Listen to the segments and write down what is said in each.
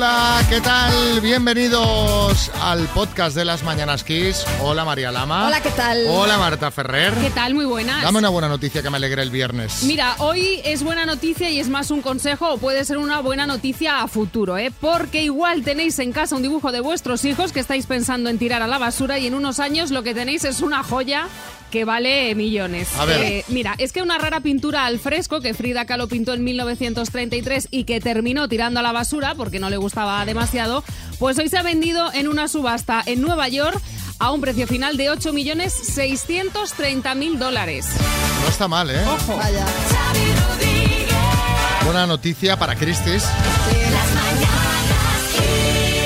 Hola, ¿qué tal? Bienvenidos al podcast de las Mañanas Kiss. Hola María Lama. Hola, ¿qué tal? Hola Marta Ferrer. ¿Qué tal? Muy buenas. Dame una buena noticia que me alegre el viernes. Mira, hoy es buena noticia y es más un consejo o puede ser una buena noticia a futuro, ¿eh? Porque igual tenéis en casa un dibujo de vuestros hijos que estáis pensando en tirar a la basura y en unos años lo que tenéis es una joya que vale millones. A ver. Eh, mira, es que una rara pintura al fresco que Frida Kahlo pintó en 1933 y que terminó tirando a la basura porque no le gustaba demasiado, pues hoy se ha vendido en una subasta en Nueva York a un precio final de 8.630.000 dólares. No está mal, ¿eh? Ojo. Vaya. Buena noticia para Christie's,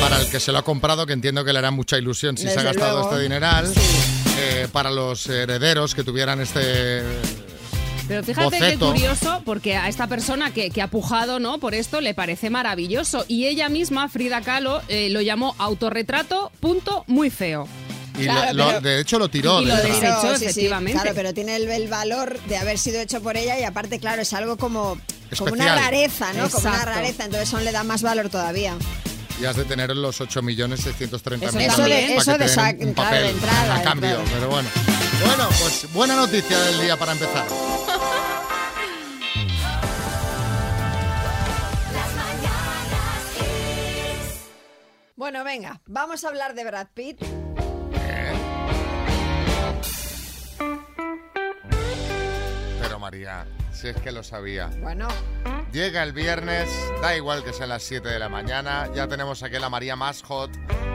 para el que se lo ha comprado, que entiendo que le hará mucha ilusión si se ha gastado luego. este dineral. Sí. Eh, para los herederos que tuvieran este Pero fíjate qué curioso, porque a esta persona que, que ha pujado ¿no? por esto le parece maravilloso. Y ella misma, Frida Kahlo, eh, lo llamó autorretrato, punto, muy feo. Y Claro, lo- pero- de hecho lo tiró. Y lo desechó, Pero, sí, sí, efectivamente. claro, pero tiene el, el valor de haber sido hecho por ella y aparte, claro, es algo como, como una rareza, ¿no? Como una Exacto. rareza, entonces eso le da más valor todavía. Y has de tener los 8.630.000 Eso euros de- eso de sac- un claro, papel de entrada, a cambio, entrada. pero bueno. Bueno, pues buena noticia del día para empezar. Bueno, venga, vamos a hablar de Brad Pitt. Pero María, si es que lo sabía. Bueno, Llega el viernes, da igual que sean las 7 de la mañana, ya tenemos aquí la María más hot,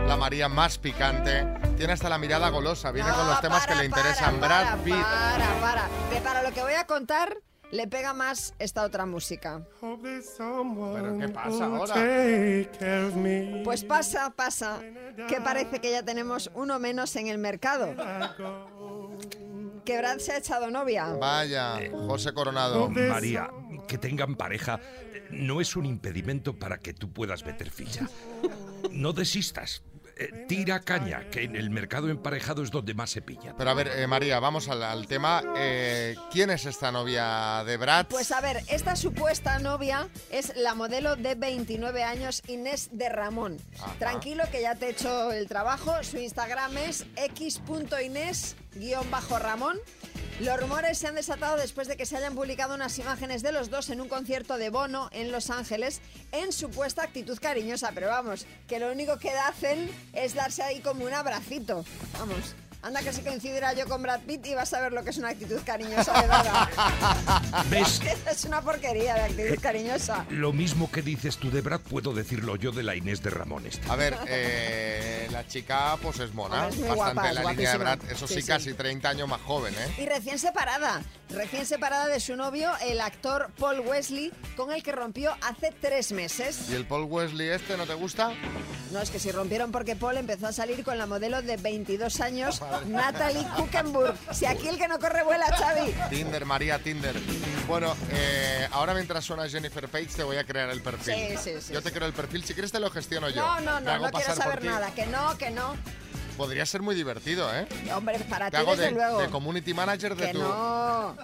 la María más picante, tiene hasta la mirada golosa, viene no, con los temas para, que le para, interesan. para, Brad Pitt. Para, para, que para lo que voy a contar le pega más esta otra música. ¿Pero qué pasa ahora? Pues pasa, pasa, que parece que ya tenemos uno menos en el mercado. Que Brad se ha echado novia. Vaya, José Coronado. María, que tengan pareja no es un impedimento para que tú puedas meter ficha. No desistas. Eh, Tira caña, que en el mercado emparejado es donde más se pilla. Pero a ver, eh, María, vamos al, al tema. Eh, ¿Quién es esta novia de Brad? Pues a ver, esta supuesta novia es la modelo de 29 años Inés de Ramón. Ajá. Tranquilo que ya te he hecho el trabajo. Su Instagram es x.inés-ramón. Los rumores se han desatado después de que se hayan publicado unas imágenes de los dos en un concierto de Bono en Los Ángeles en supuesta actitud cariñosa. Pero vamos, que lo único que hacen es darse ahí como un abracito. Vamos. Anda que si coincidiera yo con Brad Pitt y vas a ver lo que es una actitud cariñosa de verdad. ¿Ves? Es una porquería de actitud cariñosa. Lo mismo que dices tú de Brad, puedo decirlo yo de la Inés de Ramón. esta. A ver, eh, la chica pues es mona, es muy bastante guapa, en la es línea de Brad. Eso Sí, sí, sí. casi 30 años más joven, ¿eh? Y recién separada, recién separada de su novio, el actor Paul Wesley, con el que rompió hace tres meses. ¿Y el Paul Wesley este no te gusta? No, es que si rompieron porque Paul empezó a salir con la modelo de 22 años, Natalie Kuchenburg. Si aquí el que no corre vuela, Xavi. Tinder, María, Tinder. Bueno, eh, ahora mientras suena Jennifer Page te voy a crear el perfil. Sí, sí, sí, Yo te creo el perfil, si quieres te lo gestiono yo. No, no, no, no quiero saber nada. Que no, que no. Podría ser muy divertido, ¿eh? Hombre, para Te ti hago desde de, luego. de community manager de Que tu... no.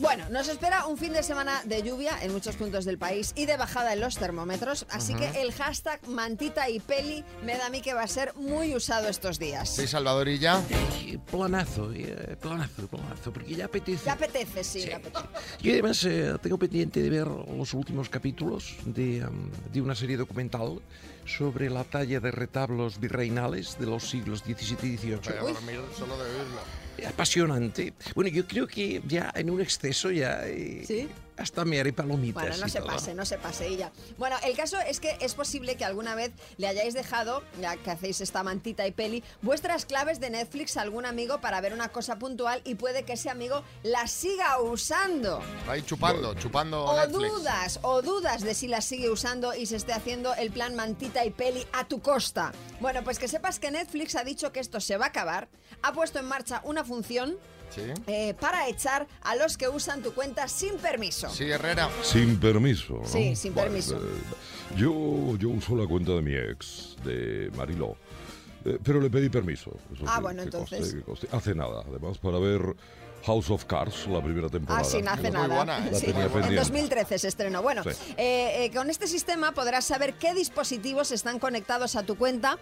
Bueno, nos espera un fin de semana de lluvia en muchos puntos del país y de bajada en los termómetros, así que el hashtag mantita y peli me da a mí que va a ser muy usado estos días. Sí, Salvadorilla. Eh, Planazo, eh, planazo, planazo, porque ya apetece. ¿Te apetece? Sí, te apetece. Yo además eh, tengo pendiente de ver los últimos capítulos de, um, de una serie documental sobre la talla de retablos virreinales de los siglos XVII y XVIII. Voy a dormir solo de oírlo. Apasionante. Bueno, yo creo que ya en un exceso ya eh, ¿Sí? hasta me haré palomitas. Bueno, no y se todo. pase, no se pase y ya. Bueno, el caso es que es posible que alguna vez le hayáis dejado, ya que hacéis esta mantita y peli, vuestras claves de Netflix a algún amigo para ver una cosa puntual y puede que ese amigo las siga usando. Ahí chupando, chupando O Netflix. dudas, o dudas de si las sigue usando y se esté haciendo el plan mantita y peli a tu costa. Bueno, pues que sepas que Netflix ha dicho que esto se va a acabar, ha puesto en marcha una función Sí. eh, para echar a los que usan tu cuenta sin permiso. Sí, Herrera. Sin permiso, ¿no? Sí, sin Vale, permiso. eh, yo, yo uso la cuenta de mi ex, de Mariló. Eh, pero le pedí permiso. eso Ah, bueno, que entonces. que. Hace nada, además, para ver House of Cards, la primera temporada. Ah, sí, no hace Muy nada. buena, ¿eh? La Sí, tenía En pendiente. 2013 se estrenó. Bueno, Sí. eh, eh, con este sistema podrás saber qué dispositivos están conectados a tu cuenta,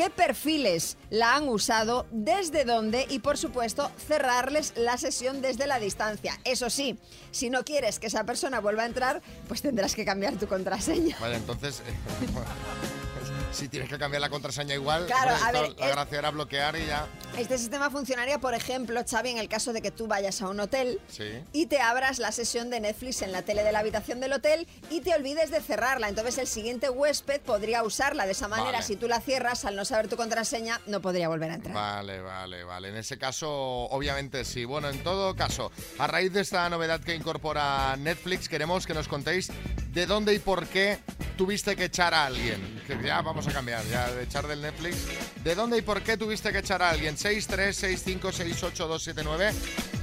qué perfiles la han usado, desde dónde y, por supuesto, cerrarles la sesión desde la distancia. Eso sí, si no quieres que esa persona vuelva a entrar, pues tendrás que cambiar tu contraseña. Vale, entonces. si tienes que cambiar la contraseña igual, Claro, a ver, la es- gracia era bloquear y ya. Este sistema funcionaría, por ejemplo, Xavi, en el caso de que tú vayas a un hotel Sí. y te abras la sesión de Netflix en la tele de la habitación del hotel y te olvides de cerrarla. Entonces el siguiente huésped podría usarla de esa manera. Vale. Si tú la cierras, al no saber tu contraseña, no podría volver a entrar. Vale, vale, vale. En ese caso, obviamente sí. Bueno, en todo caso, a raíz de esta novedad que incorpora Netflix, queremos que nos contéis de dónde y por qué tuviste que echar a alguien. Que ya vamos a cambiar, ya de echar del Netflix. ¿De dónde y por qué tuviste que echar a alguien? 636568279.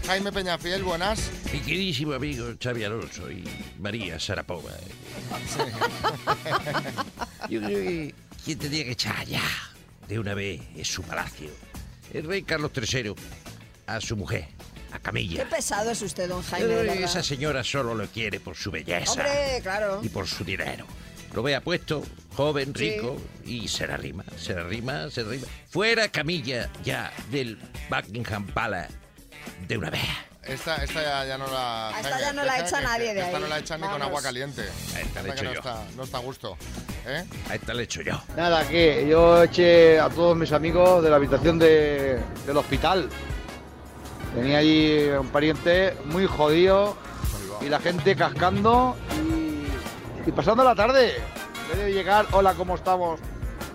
Jaime Peñafiel, buenas. Mi queridísimo amigo Xavi Alonso y María Sarapova. Yo creo que quien tendría que echar ya de una vez es su palacio. El rey Carlos III a su mujer, a Qué Camilla. pesado es usted, don Jaime. esa señora solo lo quiere por su belleza Hombre, claro. y por su dinero. Lo vea puesto, joven, Sí. rico, y se la rima, se la rima, se la rima. Fuera Camilla ya del Buckingham Palace de una vez. Esta, esta ya, ya no la. A esta Jaime, ya no la echa nadie de Esta ahí. no la echan ni con agua caliente. Esta echo no yo. está, no está a gusto. ¿Eh? A esta le echo yo. Nada, que yo eché a todos mis amigos de la habitación de- del hospital. Tenía allí un pariente muy jodido y la gente cascando y, pasando la tarde. En vez de llegar, hola, ¿cómo estamos?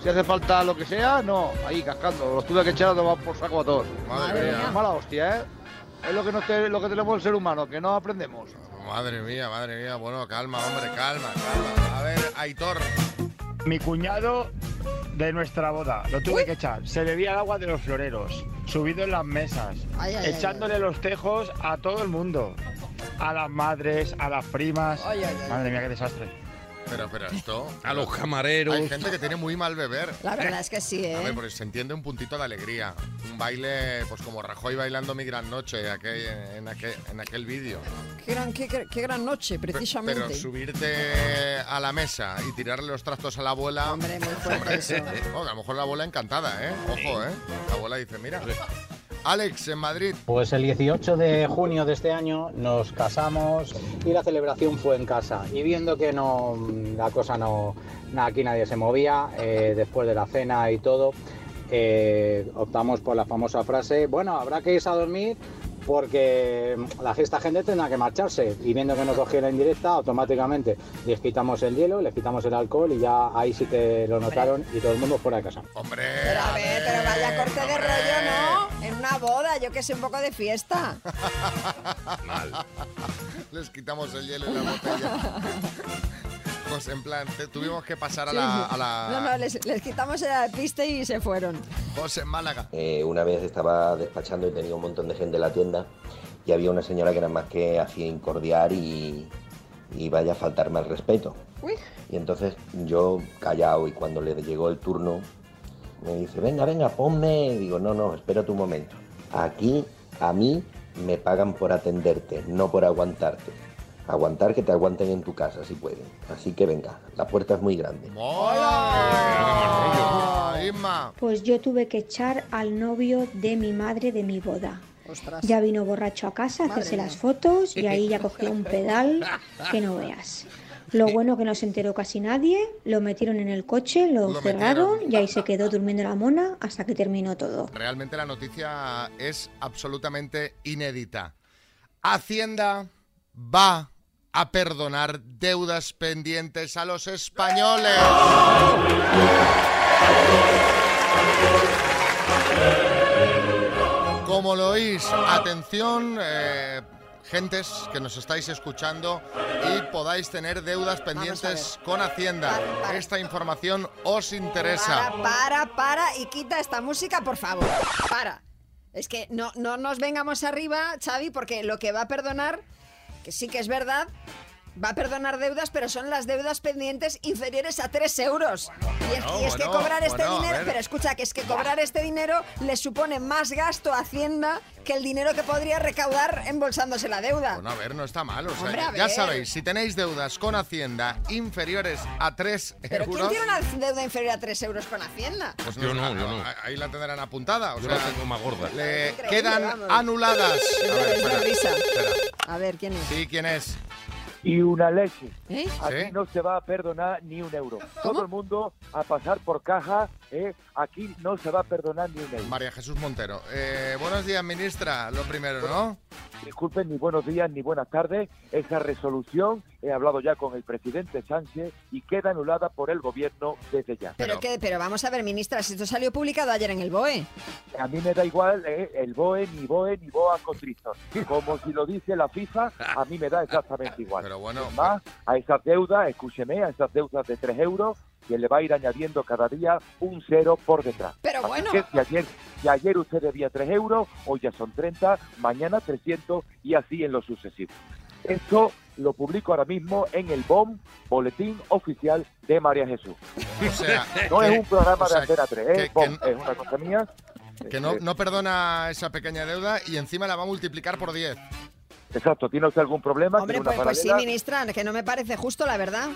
Si hace falta lo que sea, no, ahí cascando. Los tuve que echar a tomar por saco a todos. Madre Madre mía. mía. Mala hostia, ¿eh? Es lo que, nos te- lo que tenemos el ser humano, que no aprendemos. Madre mía, madre mía. Bueno, calma, hombre, calma, calma. A ver, Aitor. Mi cuñado de nuestra boda, lo tuve que echar. Se bebía el agua de los floreros, subido en las mesas, Ay, ay, ay, echándole los tejos a todo el mundo. A las madres, a las primas. Ay, ay, ay. Madre mía, qué desastre. Pero, pero esto. A los camareros. Hay gente que tiene muy mal beber. La verdad es que sí, A ver, ¿eh? porque se entiende un puntito de alegría. Un baile, pues como Rajoy bailando mi gran noche aquel- en aquel, en aquel vídeo. Qué gran, qué, qué- qué gran noche, precisamente. Pero subirte a la mesa y tirarle los trastos a la abuela. Hombre, muy fuerte eso. Oh, a lo mejor la abuela encantada, ¿eh? Ojo, ¿eh? La abuela dice, mira. Alex, en Madrid. Pues el 18 de junio de este año nos casamos y la celebración fue en casa. Y viendo que no la cosa no, aquí nadie se movía, eh, después de la cena y todo, eh, optamos por la famosa frase, bueno, habrá que irse a dormir porque la esta gente tendrá que marcharse. Y viendo que nos cogieron en directa, automáticamente les quitamos el hielo, les quitamos el alcohol y ya ahí sí que lo notaron y todo el mundo fuera de casa. Hombre. Pero a ver, pero vaya corte de rollo, ¿no? En una boda, yo que sé, un poco de fiesta. Les quitamos el hielo y la botella. Pues en plan, te- tuvimos que pasar a la, a la- No, no, les, les quitamos el piste y se fueron. José en Málaga. Eh, una vez estaba despachando y tenía un montón de gente en la tienda y había una señora que nada más que hacía incordiar y, y vaya a faltarme al respeto. Uy. Y entonces yo callado y cuando le llegó el turno me dice, venga, venga, ponme. Digo, no, no, espérate un momento. Aquí a mí me pagan por atenderte, no por aguantarte. Aguantar que te aguanten en tu casa si pueden. Así que venga, la puerta es muy grande. ¡Hola! Isma. Pues yo tuve que echar al novio de mi madre de mi boda. Ostras. Ya vino borracho a casa a hacerse las fotos y ahí ya cogió un pedal que no veas. Lo bueno que no se enteró casi nadie, lo metieron en el coche, lo, Lo cerraron metieron. y ahí se quedó durmiendo la mona hasta que terminó todo. Realmente la noticia es absolutamente inédita. Hacienda va a perdonar deudas pendientes a los españoles. Como lo oís, atención, eh, gentes que nos estáis escuchando y podáis tener deudas pendientes con Hacienda. Para, para. Esta información os interesa. Para, para, para y quita esta música, por favor. Para. Es que no, no nos vengamos arriba, Xavi, porque lo que va a perdonar, que sí que es verdad, va a perdonar deudas, pero son las deudas pendientes inferiores a 3 euros. y es, Bueno, y es que cobrar este bueno, dinero, pero escucha, que es que cobrar este dinero le supone más gasto a Hacienda que el dinero que podría recaudar embolsándose la deuda. Bueno, a ver, no está mal. O sea, Hombre, ya sabéis, si tenéis deudas con Hacienda inferiores a 3 ¿Pero quién euros... tiene una deuda inferior a 3 euros con Hacienda? Pues Yo no, yo no. Ahí la tendrán apuntada. O Yo sea, la tengo más gorda. le quedan vamos. anuladas. Ver, espera, espera. A ver, ¿quién es? Sí, ¿quién es? Y una leche. ¿Eh? Aquí ¿Sí? no se va a perdonar ni un euro. ¿Cómo? Todo el mundo a pasar por caja. ¿eh? Aquí no se va a perdonar ni un euro. María Jesús Montero. Eh, buenos días, ministra. Lo primero, ¿no? Disculpen, ni buenos días ni buenas tardes. Esa resolución he hablado ya con el presidente Sánchez y queda anulada por el gobierno desde ya. Pero, que, pero vamos a ver, ministra, si esto salió publicado ayer en el BOE. A mí me da igual eh, el BOE, ni BOE, ni BOA constrictor. Como si lo dice la FIFA, a mí me da exactamente igual. Pero bueno, Es más, a esas deudas, escúcheme, a esas deudas de 3 euros, que le va a ir añadiendo cada día un cero por detrás. Pero Así bueno. que si ayer, si ayer usted debía 3 euros, hoy ya son 30, mañana 300 y así en lo sucesivo. Esto lo publico ahora mismo en el BOM, Boletín Oficial de María Jesús. o sea, No que- es un programa o sea, de Antena 3, que- ¿eh? BOM que- es una cosa mía. que no, no perdona esa pequeña deuda y encima la va a multiplicar por 10. Exacto, ¿tiene usted algún problema? Hombre, ¿Tiene una pues, pues sí, ministra, que no me parece justo, la verdad.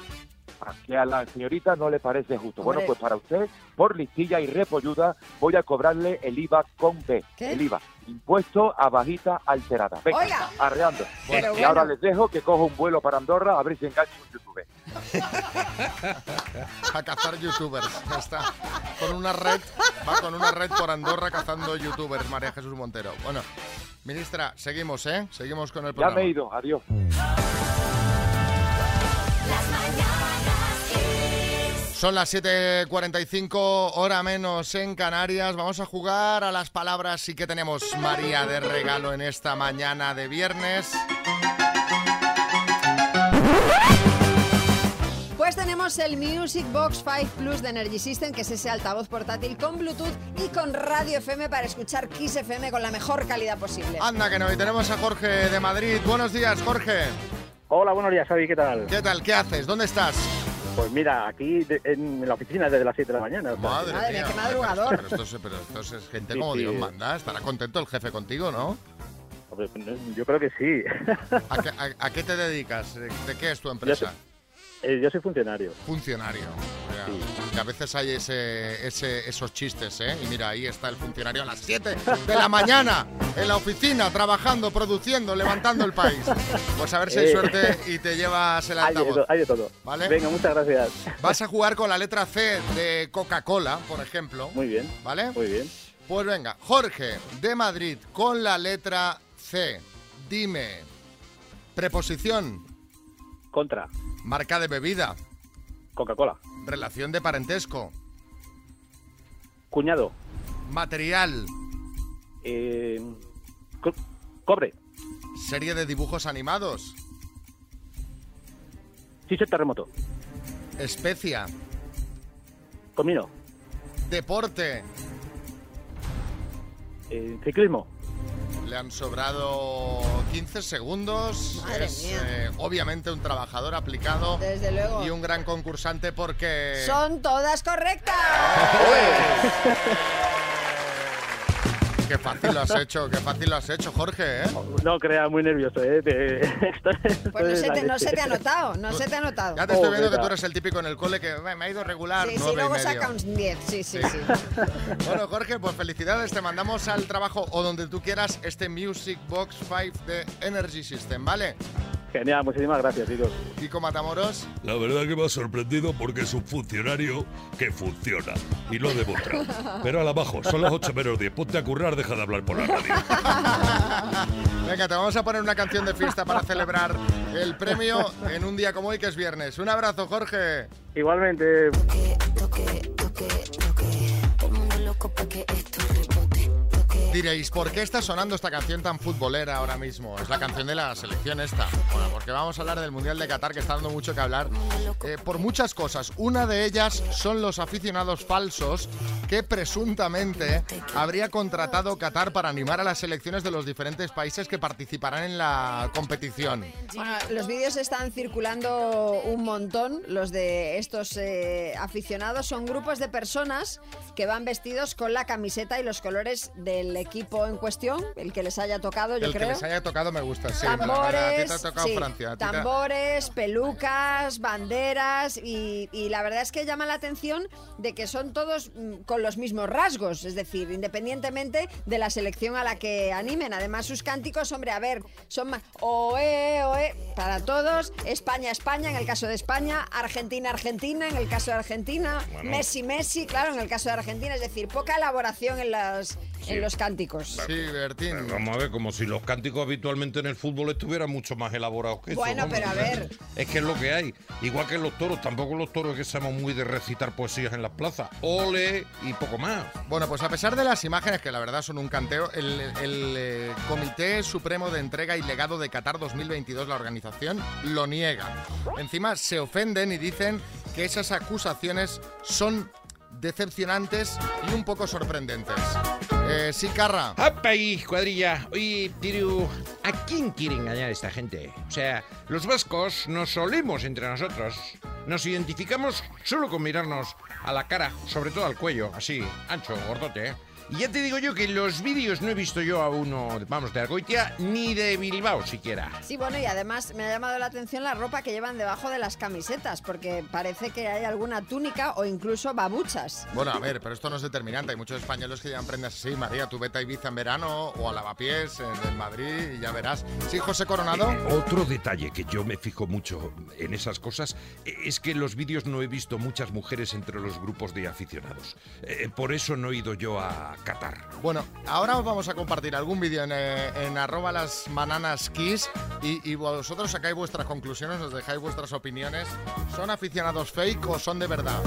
A que a la señorita no le parece justo. Bueno, pues para usted, por listilla y repolluda, voy a cobrarle el IVA con B. ¿Qué? El IVA. Impuesto a bajita alterada. Venga, Oiga. arreando. Y bueno. ahora les dejo que cojo un vuelo para Andorra a ver si engancho un YouTube. A cazar youtubers. Ya está. Con una red, va con una red por Andorra cazando youtubers, María Jesús Montero. Bueno, ministra, seguimos, ¿eh? Seguimos con el Ya programa. me he ido, adiós. Son las 7.45, hora menos en Canarias. Vamos a jugar a las palabras y que tenemos María de regalo en esta mañana de viernes. Pues tenemos el Music Box 5 Plus de Energy System, que es ese altavoz portátil con Bluetooth y con radio FM para escuchar Kiss FM con la mejor calidad posible. Anda que no, y tenemos a Jorge de Madrid. Buenos días, Jorge. Hola, buenos días, Xavi, ¿qué tal? ¿Qué tal? ¿Qué haces? ¿Dónde estás? Pues mira, aquí de- en la oficina desde las 7 de la mañana. o sea, Madre, Madre mía, qué pero- madrugador. Pero, esto, es, pero esto es gente Sí, como sí. Dios manda. Estará contento el jefe contigo, ¿no? Yo creo que sí. ¿A qué, a- a qué te dedicas? ¿De, de qué es tu empresa? Eh, Yo soy funcionario. Funcionario. Sea, Que a veces hay ese, ese- esos chistes, ¿eh? Y mira, ahí está el funcionario a las 7 de la mañana en la oficina, trabajando, produciendo, levantando el país. Pues a ver si hay Eh. suerte y te llevas el Hay de, altavoz. to- hay de todo. ¿Vale? Venga, muchas gracias. Vas a jugar con la letra C de Coca-Cola, por ejemplo. Muy bien, ¿Vale? muy bien. Pues venga, Jorge, de Madrid, con la letra C. Dime, preposición, Contra, marca de bebida, Coca-Cola. relación de parentesco, Cuñado, material, eh, co- cobre, serie de dibujos animados, Chicho terremoto, especia, comino, deporte. eh, ciclismo, Le han sobrado 15 segundos. Madre es mía. eh, obviamente un trabajador aplicado Desde luego. y un gran concursante porque... Son todas correctas. Qué fácil lo has hecho, qué fácil lo has hecho, Jorge, ¿eh? no crea muy nervioso, ¿eh? Te- Pues no se, la te, no se te ha notado, no se te ha notado. Ya te estoy viendo que Joder. tú eres el típico en el cole que "Eh, me ha ido regular, Sí, sí, luego medio". saca un 10, sí, sí, sí. Bueno, Jorge, pues felicidades. Te mandamos al trabajo o donde tú quieras este Music Box 5 de Energy System, ¿vale? Genial, muchísimas gracias, chicos. Kiko Matamoros. La verdad que me ha sorprendido porque es un funcionario que funciona y lo demuestra. Pero al abajo, son las 8 menos 10. Ponte a currar, deja de hablar por la radio. Venga, te vamos a poner una canción de fiesta para celebrar el premio en un día como hoy, que es viernes. Un abrazo, Jorge. Igualmente. Diréis, ¿por qué está sonando esta canción tan futbolera ahora mismo? Es la canción de la selección esta. Bueno, porque vamos a hablar del Mundial de Qatar que está dando mucho que hablar eh, por muchas cosas. Una de ellas son los aficionados falsos que presuntamente habría contratado Qatar para animar a las selecciones de los diferentes países que participarán en la competición. Bueno, los vídeos están circulando un montón, los de estos eh, aficionados. Son grupos de personas que van vestidos con la camiseta y los colores del equipo en cuestión, el que les haya tocado, yo el creo. que les haya tocado me gusta, sí. Tambores, a ti te ha tocado sí, Francia. tambores, pelucas, banderas y, y la verdad es que llama la atención de que son todos mm, con los mismos rasgos, es decir, independientemente de la selección a la que animen. Además sus cánticos, hombre, a ver, son más oe, oe para todos, España, España en el caso de España, Argentina, Argentina en el caso de Argentina, Bueno. Messi, Messi, claro, en el caso de Argentina, es decir, poca elaboración en las en los cánticos. Sí, Bertín. Vamos a ver, como si los cánticos habitualmente en el fútbol estuvieran mucho más elaborados que eso. Bueno, pero a ver. Es que es lo que hay. Igual que en los toros, tampoco los toros es que seamos muy de recitar poesías en las plazas. Ole y poco más. Bueno, pues a pesar de las imágenes, que la verdad son un canteo, el, el, eh, Comité Supremo de Entrega y Legado de Qatar 2022, la organización, lo niega. Encima se ofenden y dicen que esas acusaciones son decepcionantes y un poco sorprendentes. Eh, sí, Carra. ¡Apa ahí, cuadrilla! Oye, Tiru, ¿a quién quiere engañar esta gente? O sea, los vascos nos solemos entre nosotros. Nos identificamos solo con mirarnos a la cara, sobre todo al cuello, así, ancho, gordote, ¿eh? Y ya te digo yo que en los vídeos no he visto yo a uno, vamos, de Argoitia ni de Bilbao siquiera. Sí, bueno, y además me ha llamado la atención la ropa que llevan debajo de las camisetas, porque parece que hay alguna túnica o incluso babuchas. Bueno, a ver, pero esto no es determinante. Hay muchos españoles que llevan prendas así. María, tú vete a Ibiza en verano o a Lavapiés en, en Madrid y ya verás. Sí, José Coronado. Eh, Otro detalle que yo me fijo mucho en esas cosas eh, es que en los vídeos no he visto muchas mujeres entre los grupos de aficionados. Eh, por eso no he ido yo a Qatar. Bueno, ahora os vamos a compartir algún vídeo en, eh, en arroba las bananas kiss y, y vosotros sacáis vuestras conclusiones, nos dejáis vuestras opiniones. ¿Son aficionados fake o son de verdad?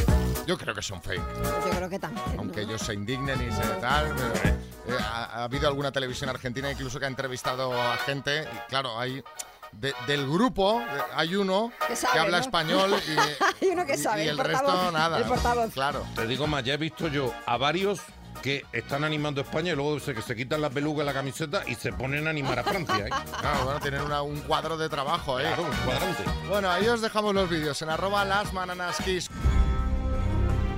Yo creo que son fake. Yo creo que también. ¿no? Aunque ellos se indignen y se tal. pero, eh, ha, ha habido alguna televisión argentina incluso que ha entrevistado a gente y claro, hay... de- del grupo eh, hay uno Que sabe, habla ¿no? español y, Hay uno que sabe, y el el resto nada. el portavoz. Claro. Te digo más, ya he visto yo a varios que están animando a España y luego se, que se quitan la peluca y la camiseta y se ponen a animar a Francia. ¿eh? Claro, bueno, tienen una- un cuadro de trabajo, ¿eh? Claro, un cuadrante. Bueno, ahí os dejamos los vídeos en arroba las.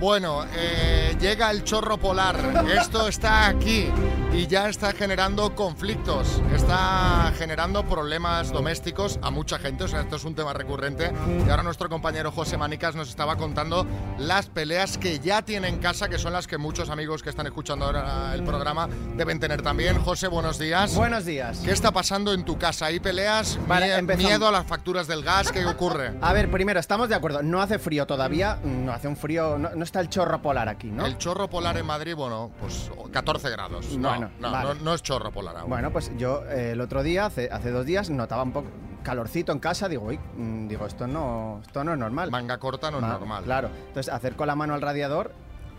Bueno, eh, llega el chorro polar. Esto está aquí y ya está generando conflictos. Está generando problemas domésticos a mucha gente. O sea, esto es un tema recurrente. Y ahora nuestro compañero José Manicas nos estaba contando las peleas que ya tiene en casa, que son las que muchos amigos que están escuchando ahora el programa deben tener también. José, buenos días. Buenos días. ¿Qué está pasando en tu casa? ¿Hay peleas? Vale, Mie-. ¿Miedo a las facturas del gas? ¿Qué ocurre? A ver, primero, estamos de acuerdo. No hace frío todavía. No hace un frío. No, no está el chorro polar aquí, ¿no? El chorro polar en Madrid, bueno, pues 14 grados. No, Bueno, no, vale. no, no es chorro polar aún. Bueno, pues yo eh, el otro día, hace, hace dos días, notaba un poco calorcito en casa. Digo, uy, mm, digo, esto no, esto no es normal. Manga corta no es Ma- normal. Claro. Entonces acerco la mano al radiador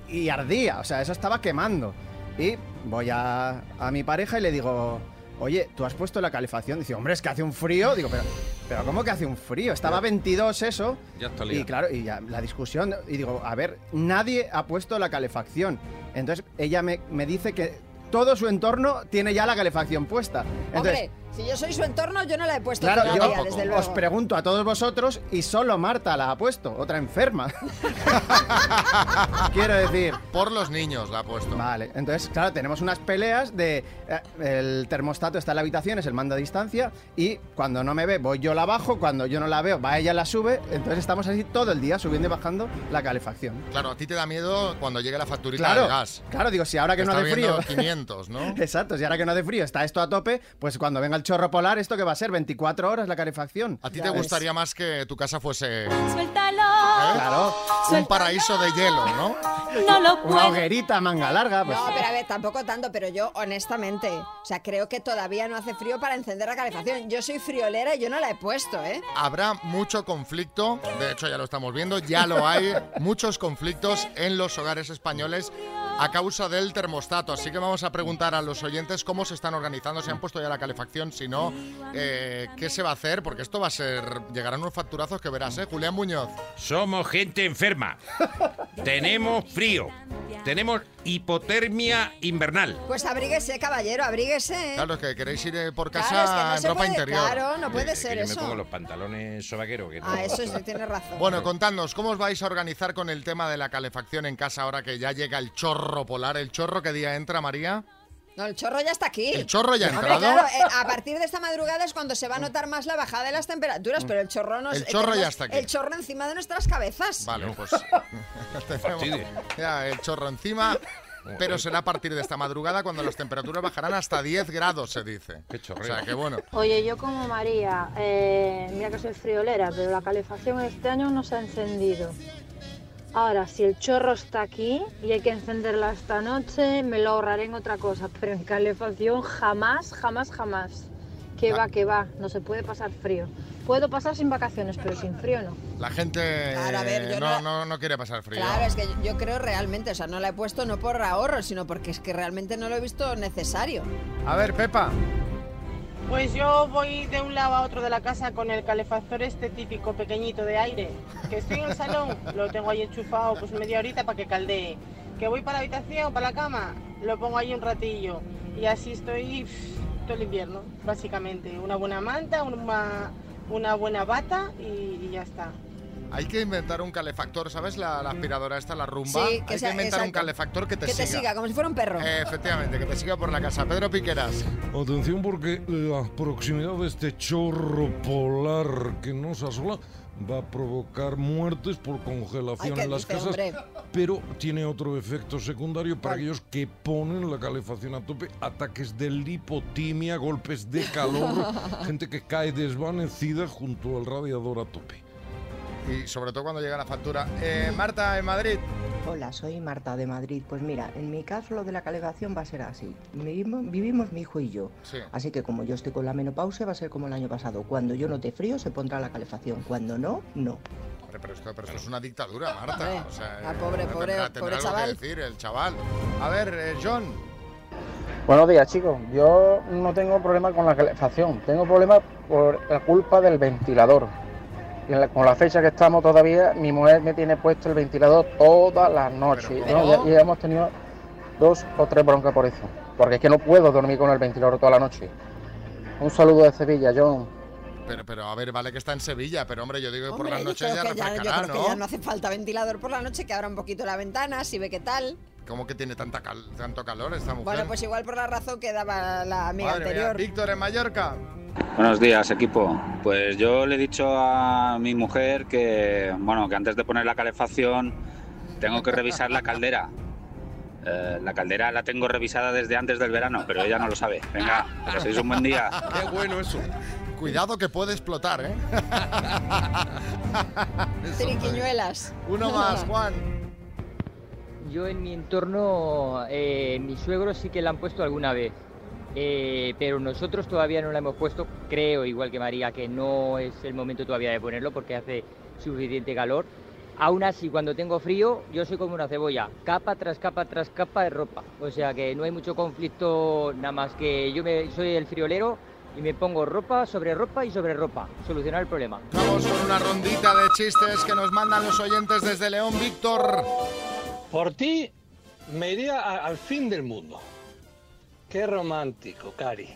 y ardía. O sea, eso estaba quemando. Y voy a, a mi pareja y le digo, oye, ¿tú has puesto la calefacción? Dice, hombre, es que hace un frío. Digo, pero, pero ¿cómo que hace un frío? Estaba 22 eso. Ya está Y claro, y ya la discusión, y digo, a ver, nadie ha puesto la calefacción. Entonces ella me, me dice que todo su entorno tiene ya la calefacción puesta. Entonces, Hombre, si yo soy su entorno, yo no la he puesto Claro, todavía, yo desde os luego. pregunto a todos vosotros y solo Marta la ha puesto, otra enferma. Quiero decir. Por los niños la ha puesto. Vale, entonces, claro, tenemos unas peleas de. eh, el termostato está en la habitación, es el mando a distancia, y cuando no me ve, voy yo la bajo, cuando yo no la veo, va ella la sube, entonces estamos así todo el día subiendo y bajando la calefacción. Claro, a ti te da miedo cuando llegue la facturita Claro, del gas. claro, digo, si ahora que no hace frío. 500, ¿no? Exacto, si ahora que no hace frío está esto a tope, pues cuando venga el chorro polar, ¿esto qué va a ser? 24 horas la calefacción. ¿A ti te gustaría más que tu casa fuese ¿eh? Suéltalo. Claro. un paraíso de hielo, ¿no? No lo Una puedo. hoguerita manga larga, pues. No, pero a ver, tampoco tanto, pero yo honestamente, o sea, creo que todavía no hace frío para encender la calefacción. Yo soy friolera y yo no la he puesto, ¿eh? Habrá mucho conflicto, de hecho ya lo estamos viendo, ya lo hay, muchos conflictos en los hogares españoles a causa del termostato. Así que vamos a preguntar a los oyentes cómo se están organizando, si han puesto ya la calefacción, si no, eh, qué se va a hacer, porque esto va a ser. Llegarán unos facturazos que verás, ¿eh? Julián Muñoz. Somos gente enferma. Tenemos frío. Tenemos hipotermia invernal. Pues abríguese, caballero, abríguese. Claro, es que queréis ir eh, por Claro, casa es que no en ropa puede- interior. claro, no puede Que- ser que yo eso. me pongo los pantalones sobaqueros. Que no. Ah, eso sí, tienes razón. Bueno, contadnos, ¿cómo os vais a organizar con el tema de la calefacción en casa ahora que ya llega el chorro polar? ¿El chorro qué día entra, María? No, el chorro ya está aquí. ¿El chorro ya ha Hombre, entrado? claro, eh, a partir de esta madrugada es cuando se va a notar más la bajada de las temperaturas, pero el chorro no El eh, chorro ya está aquí. El chorro encima de nuestras cabezas. Vale, pues. ya el chorro encima. Pero será a partir de esta madrugada cuando las temperaturas bajarán hasta 10 grados, se dice. Qué O sea que bueno. Oye, yo como María, eh, mira que soy friolera, pero la calefacción este año no se ha encendido. Ahora, si el chorro está aquí y hay que encenderla esta noche, me lo ahorraré en otra cosa, pero en calefacción jamás, jamás, jamás. Que va, que va, no se puede pasar frío. Puedo pasar sin vacaciones, pero sin frío no. La gente Claro, a ver, yo no, no- no, no quiere pasar frío. Claro, es que yo- yo creo realmente, o sea, no la he puesto no por ahorro, sino porque es que realmente no lo he visto necesario. A ver, Pepa. Pues yo voy de un lado a otro de la casa con el calefactor este típico pequeñito de aire. Que estoy en el salón, lo tengo ahí enchufado pues media horita para que caldee. Que voy para la habitación, para la cama, lo pongo ahí un ratillo. Y así estoy todo el invierno, básicamente. Una buena manta, una, buena bata y ya está. Hay que inventar un calefactor, ¿sabes? La, la aspiradora esta, la rumba. Sí, que Hay sea- que inventar un calefactor que te que te siga, como si fuera un perro. Eh, efectivamente, que te siga por la casa. Pedro Piqueras. Atención porque la proximidad de este chorro polar que nos asola va a provocar muertes por congelación Ay, ¿qué en las dice, casas, hombre? pero tiene otro efecto secundario para aquellos que ponen la calefacción a tope, ataques de lipotimia, golpes de calor, gente que cae desvanecida junto al radiador a tope. Y sobre todo cuando llega la factura. Eh, Marta, en Madrid. Hola, soy Marta de Madrid. Pues mira, en mi caso lo de la calefacción va a ser así. Vivimos, vivimos mi hijo y yo. Sí. Así que como yo estoy con la menopausia va a ser como el año pasado. Cuando yo note frío se pondrá la calefacción. Cuando no, no. Hombre, pero esto, pero esto es una dictadura, Marta. Hombre, O sea, ah, pobre, eh, pobre- tendrá pobre algo chaval. que decir el chaval. A ver, eh, John. Buenos días, chicos. Yo no tengo problema con la calefacción. Tengo problema por la culpa del ventilador. Y en la- con la fecha que estamos todavía, mi mujer me tiene puesto el ventilador todas las noches. ¿no? Y, y hemos tenido dos o tres broncas por eso. Porque es que no puedo dormir con el ventilador toda la noche. Un saludo de Sevilla, John. Pero, pero a ver, vale que está en Sevilla, pero hombre, yo digo que por Hombre, las noches ya que ya, yo refrescará, creo que ¿no? ya no hace falta ventilador por la noche, que abra un poquito la ventana, si ve qué tal. ¿Cómo que tiene tanta cal- tanto calor esta mujer? Bueno, pues igual por la razón que daba la amiga Madre mía. anterior. Víctor, en Mallorca. Buenos días, equipo. Pues yo le he dicho a mi mujer que, bueno, que antes de poner la calefacción tengo que revisar la caldera. Eh, la caldera la tengo revisada desde antes del verano, pero ella no lo sabe. Venga, que paséis un buen día. Qué bueno eso. Cuidado que puede explotar, ¿eh? Triquiñuelas. Uno más, Juan. Yo en mi entorno, eh, mis suegros sí que la han puesto alguna vez, Eh, pero nosotros todavía no la hemos puesto. Creo, igual que María, que no es el momento todavía de ponerlo porque hace suficiente calor. Aún así, cuando tengo frío, yo soy como una cebolla, capa tras capa tras capa de ropa. O sea que no hay mucho conflicto, nada más que yo soy el friolero y me pongo ropa sobre ropa y sobre ropa. Solucionar el problema. Vamos con una rondita de chistes que nos mandan los oyentes desde León. Víctor. Por ti me iría a- al fin del mundo. Qué romántico, Cari.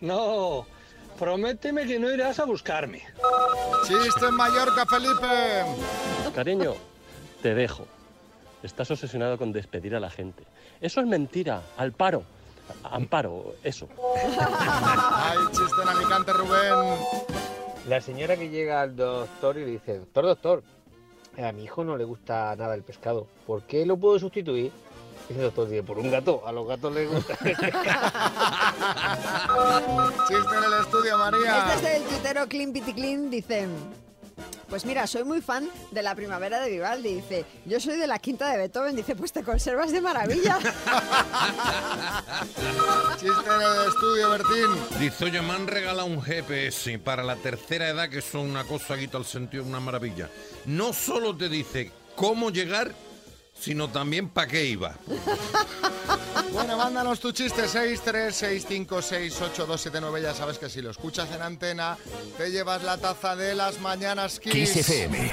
No, prométeme que no irás a buscarme. Chiste en Mallorca, Felipe. Cariño, te dejo. Estás obsesionado con despedir a la gente. Eso es mentira. Al paro. Amparo, eso. Ay, chiste en Alicante, Rubén. La señora que llega al doctor y le dice, doctor, doctor, a mi hijo no le gusta nada el pescado. ¿Por qué lo puedo sustituir? Y el doctor dice, por un gato. A los gatos les gusta. Chiste en el estudio, María. Este es del tuitero Clean Pity Clean, dice... Pues mira, soy muy fan de la primavera de Vivaldi. Dice, yo soy de la quinta de Beethoven. Dice, pues te conservas de maravilla. Chiste en el estudio, Bertín. Dice, oye, me han regalado un GPS para la tercera edad, que son una cosa quita el sentido, una maravilla. No solo te dice cómo llegar, sino también para qué iba. Bueno, mándanos tu chiste 636568279. Ya sabes que si lo escuchas en antena, te llevas la taza de las mañanas Kiss. Kiss FM.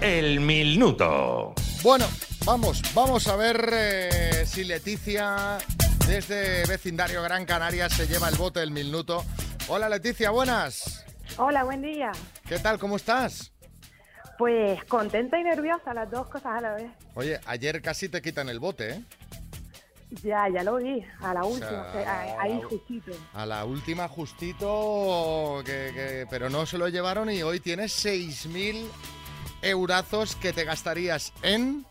El minuto. Bueno, vamos, vamos a ver eh, si Leticia desde vecindario Gran Canaria se lleva el bote del minuto. Hola Leticia, buenas. Hola, buen día. ¿Qué tal? ¿Cómo estás? Pues contenta y nerviosa, las dos cosas a la vez. Oye, ayer casi te quitan el bote, ¿eh? Ya, ya lo vi, a la última, sea, a- ahí justito. A la última justito, que, que- pero no se lo llevaron y hoy tienes 6.000 eurazos que te gastarías en...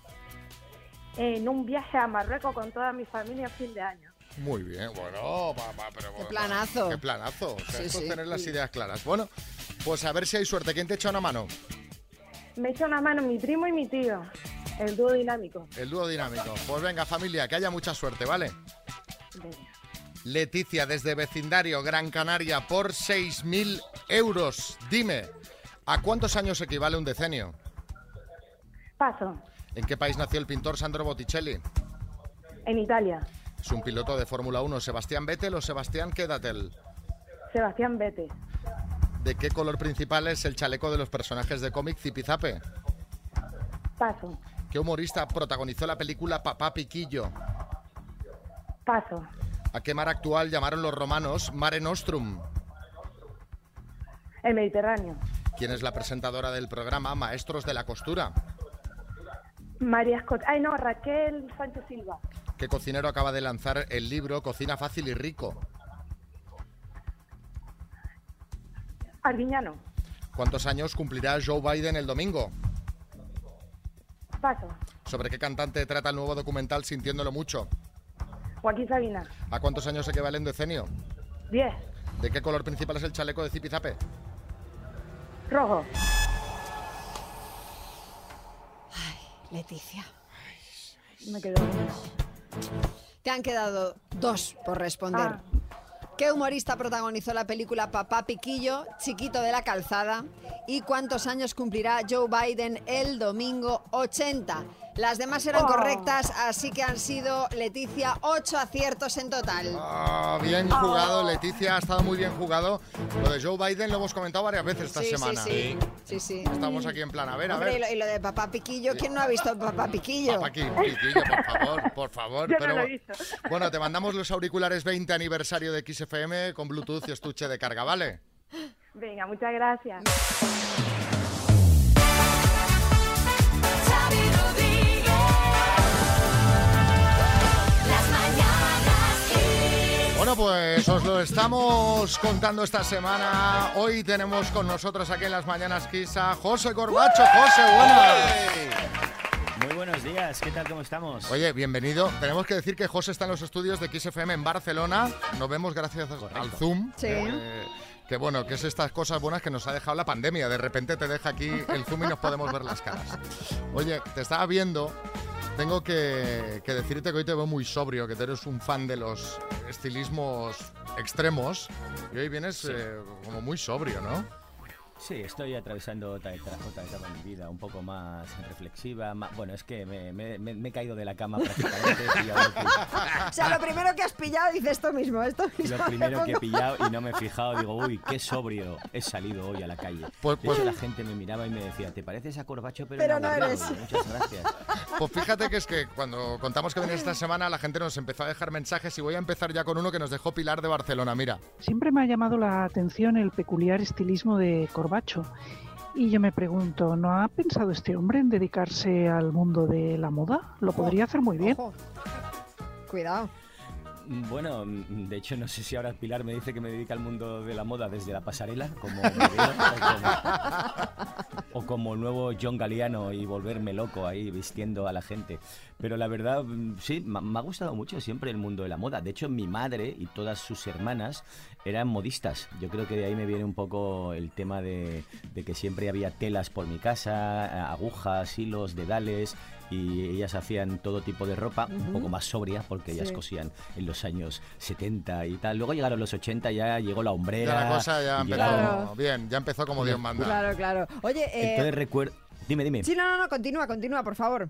En un viaje a Marruecos con toda mi familia a fin de año. Muy bien, bueno, va, pero... Qué planazo. Qué planazo. O sea, Sí, esto es sí. tener las ideas claras. Bueno, pues a ver si hay suerte. ¿Quién te echa una mano? Me echa una mano mi primo y mi tío, el dúo dinámico. El dúo dinámico. Pues venga, familia, que haya mucha suerte, ¿vale? Leticia, desde vecindario Gran Canaria, por 6.000 euros. Dime, ¿a cuántos años equivale un decenio? Paso, ¿En qué país nació el pintor Sandro Botticelli? en Italia, ¿Es un piloto de Fórmula 1 Sebastián Vettel o Sebastián Quedatel? Sebastián Vete. ¿De qué color principal es el chaleco de los personajes de cómic Zipizape? Paso, ¿Qué humorista protagonizó la película Papá Piquillo? paso, ¿A qué mar actual llamaron los romanos Mare Nostrum? el Mediterráneo. ¿Quién es la presentadora del programa Maestros de la Costura? María Scott. Ay, no, Raquel Sánchez Silva. ¿Qué cocinero acaba de lanzar el libro Cocina Fácil y Rico? Arguiñano. ¿Cuántos años cumplirá Joe Biden el domingo? Paso, ¿Sobre qué cantante trata el nuevo documental Sintiéndolo Mucho? Joaquín Sabina. ¿A cuántos años equivale un decenio? 10, ¿De qué color principal es el chaleco de Zipizape? rojo. Leticia. Me quedo. Te han quedado dos por responder. Ah. ¿Qué humorista protagonizó la película Papá Piquillo, Chiquito de la Calzada? ¿Y cuántos años cumplirá Joe Biden el domingo 80? Las demás eran Oh. correctas, así que han sido, Leticia, ocho aciertos en total. Ah, bien jugado, Leticia, ha estado muy bien jugado. Lo de Joe Biden lo hemos comentado varias veces esta Sí, semana. sí. Sí, sí. Estamos aquí en plan, a ver, a y lo, y lo de Papá Piquillo, ¿quién no ha visto Papá Piquillo? Papá Qui- Piquillo, por favor, por favor. Yo no lo he visto. bueno, te mandamos los auriculares 20 aniversario de XFM con Bluetooth y estuche de carga, ¿vale? Venga, muchas gracias. Bueno, pues os lo estamos contando esta semana. Hoy tenemos con nosotros aquí en las Mañanas Kiss a José Corbacho. José, buenas. Muy buenos días, ¿qué tal? ¿Cómo estamos? Oye, bienvenido. Tenemos que decir que José está en los estudios de XFM en Barcelona. Nos vemos gracias al Zoom. Sí. Eh, que bueno, que es estas cosas buenas que nos ha dejado la pandemia. De repente te deja aquí el Zoom y nos podemos ver las caras. Oye, te estaba viendo. Tengo que, que decirte que hoy te veo muy sobrio, que tú eres un fan de los estilismos extremos. Y hoy vienes Sí. eh, como muy sobrio, ¿no? Sí, estoy atravesando otra, otra, otra etapa en mi vida, un poco más reflexiva. ma- bueno, es que me, me- me- me he caído de la cama prácticamente. y ahora O sea, lo primero que has pillado dices esto mismo, esto mismo. lo primero que he pillado y no me he fijado, digo, uy, qué sobrio he salido hoy a la calle. Pues- De hecho, pues- la gente me miraba y me decía, ¿te pareces a Corbacho pero, Pero no aguardiente?". eres. Muchas gracias. Pues fíjate que es que cuando contamos que venías esta semana, la gente nos empezó a dejar mensajes y voy a empezar ya con uno que nos dejó Pilar de Barcelona. Mira. Siempre me ha llamado la atención el peculiar estilismo de Corbacho. Y yo me pregunto, ¿no ha pensado este hombre en dedicarse al mundo de la moda? Lo podría hacer muy bien. Cuidado. Bueno, de hecho, no sé si ahora Pilar me dice que me dedica al mundo de la moda desde la pasarela, como o, como nuevo John Galliano y volverme loco ahí vistiendo a la gente. Pero la verdad, sí, me ha gustado mucho siempre el mundo de la moda. De hecho, mi madre y todas sus hermanas eran modistas. Yo creo que de ahí me viene un poco el tema de, de que siempre había telas por mi casa, agujas, hilos, dedales. Y ellas hacían todo tipo de ropa, un poco más sobria, porque ellas Sí. cosían en los años 70 y tal. Luego llegaron los 80, ya llegó la hombrera. Ya la cosa ya empezó llegaron- Claro. bien, ya empezó como Dios manda. Claro, claro. Oye, eh, Entonces recuerdo... Dime, dime. sí, no, no, no, continúa, continúa, por favor.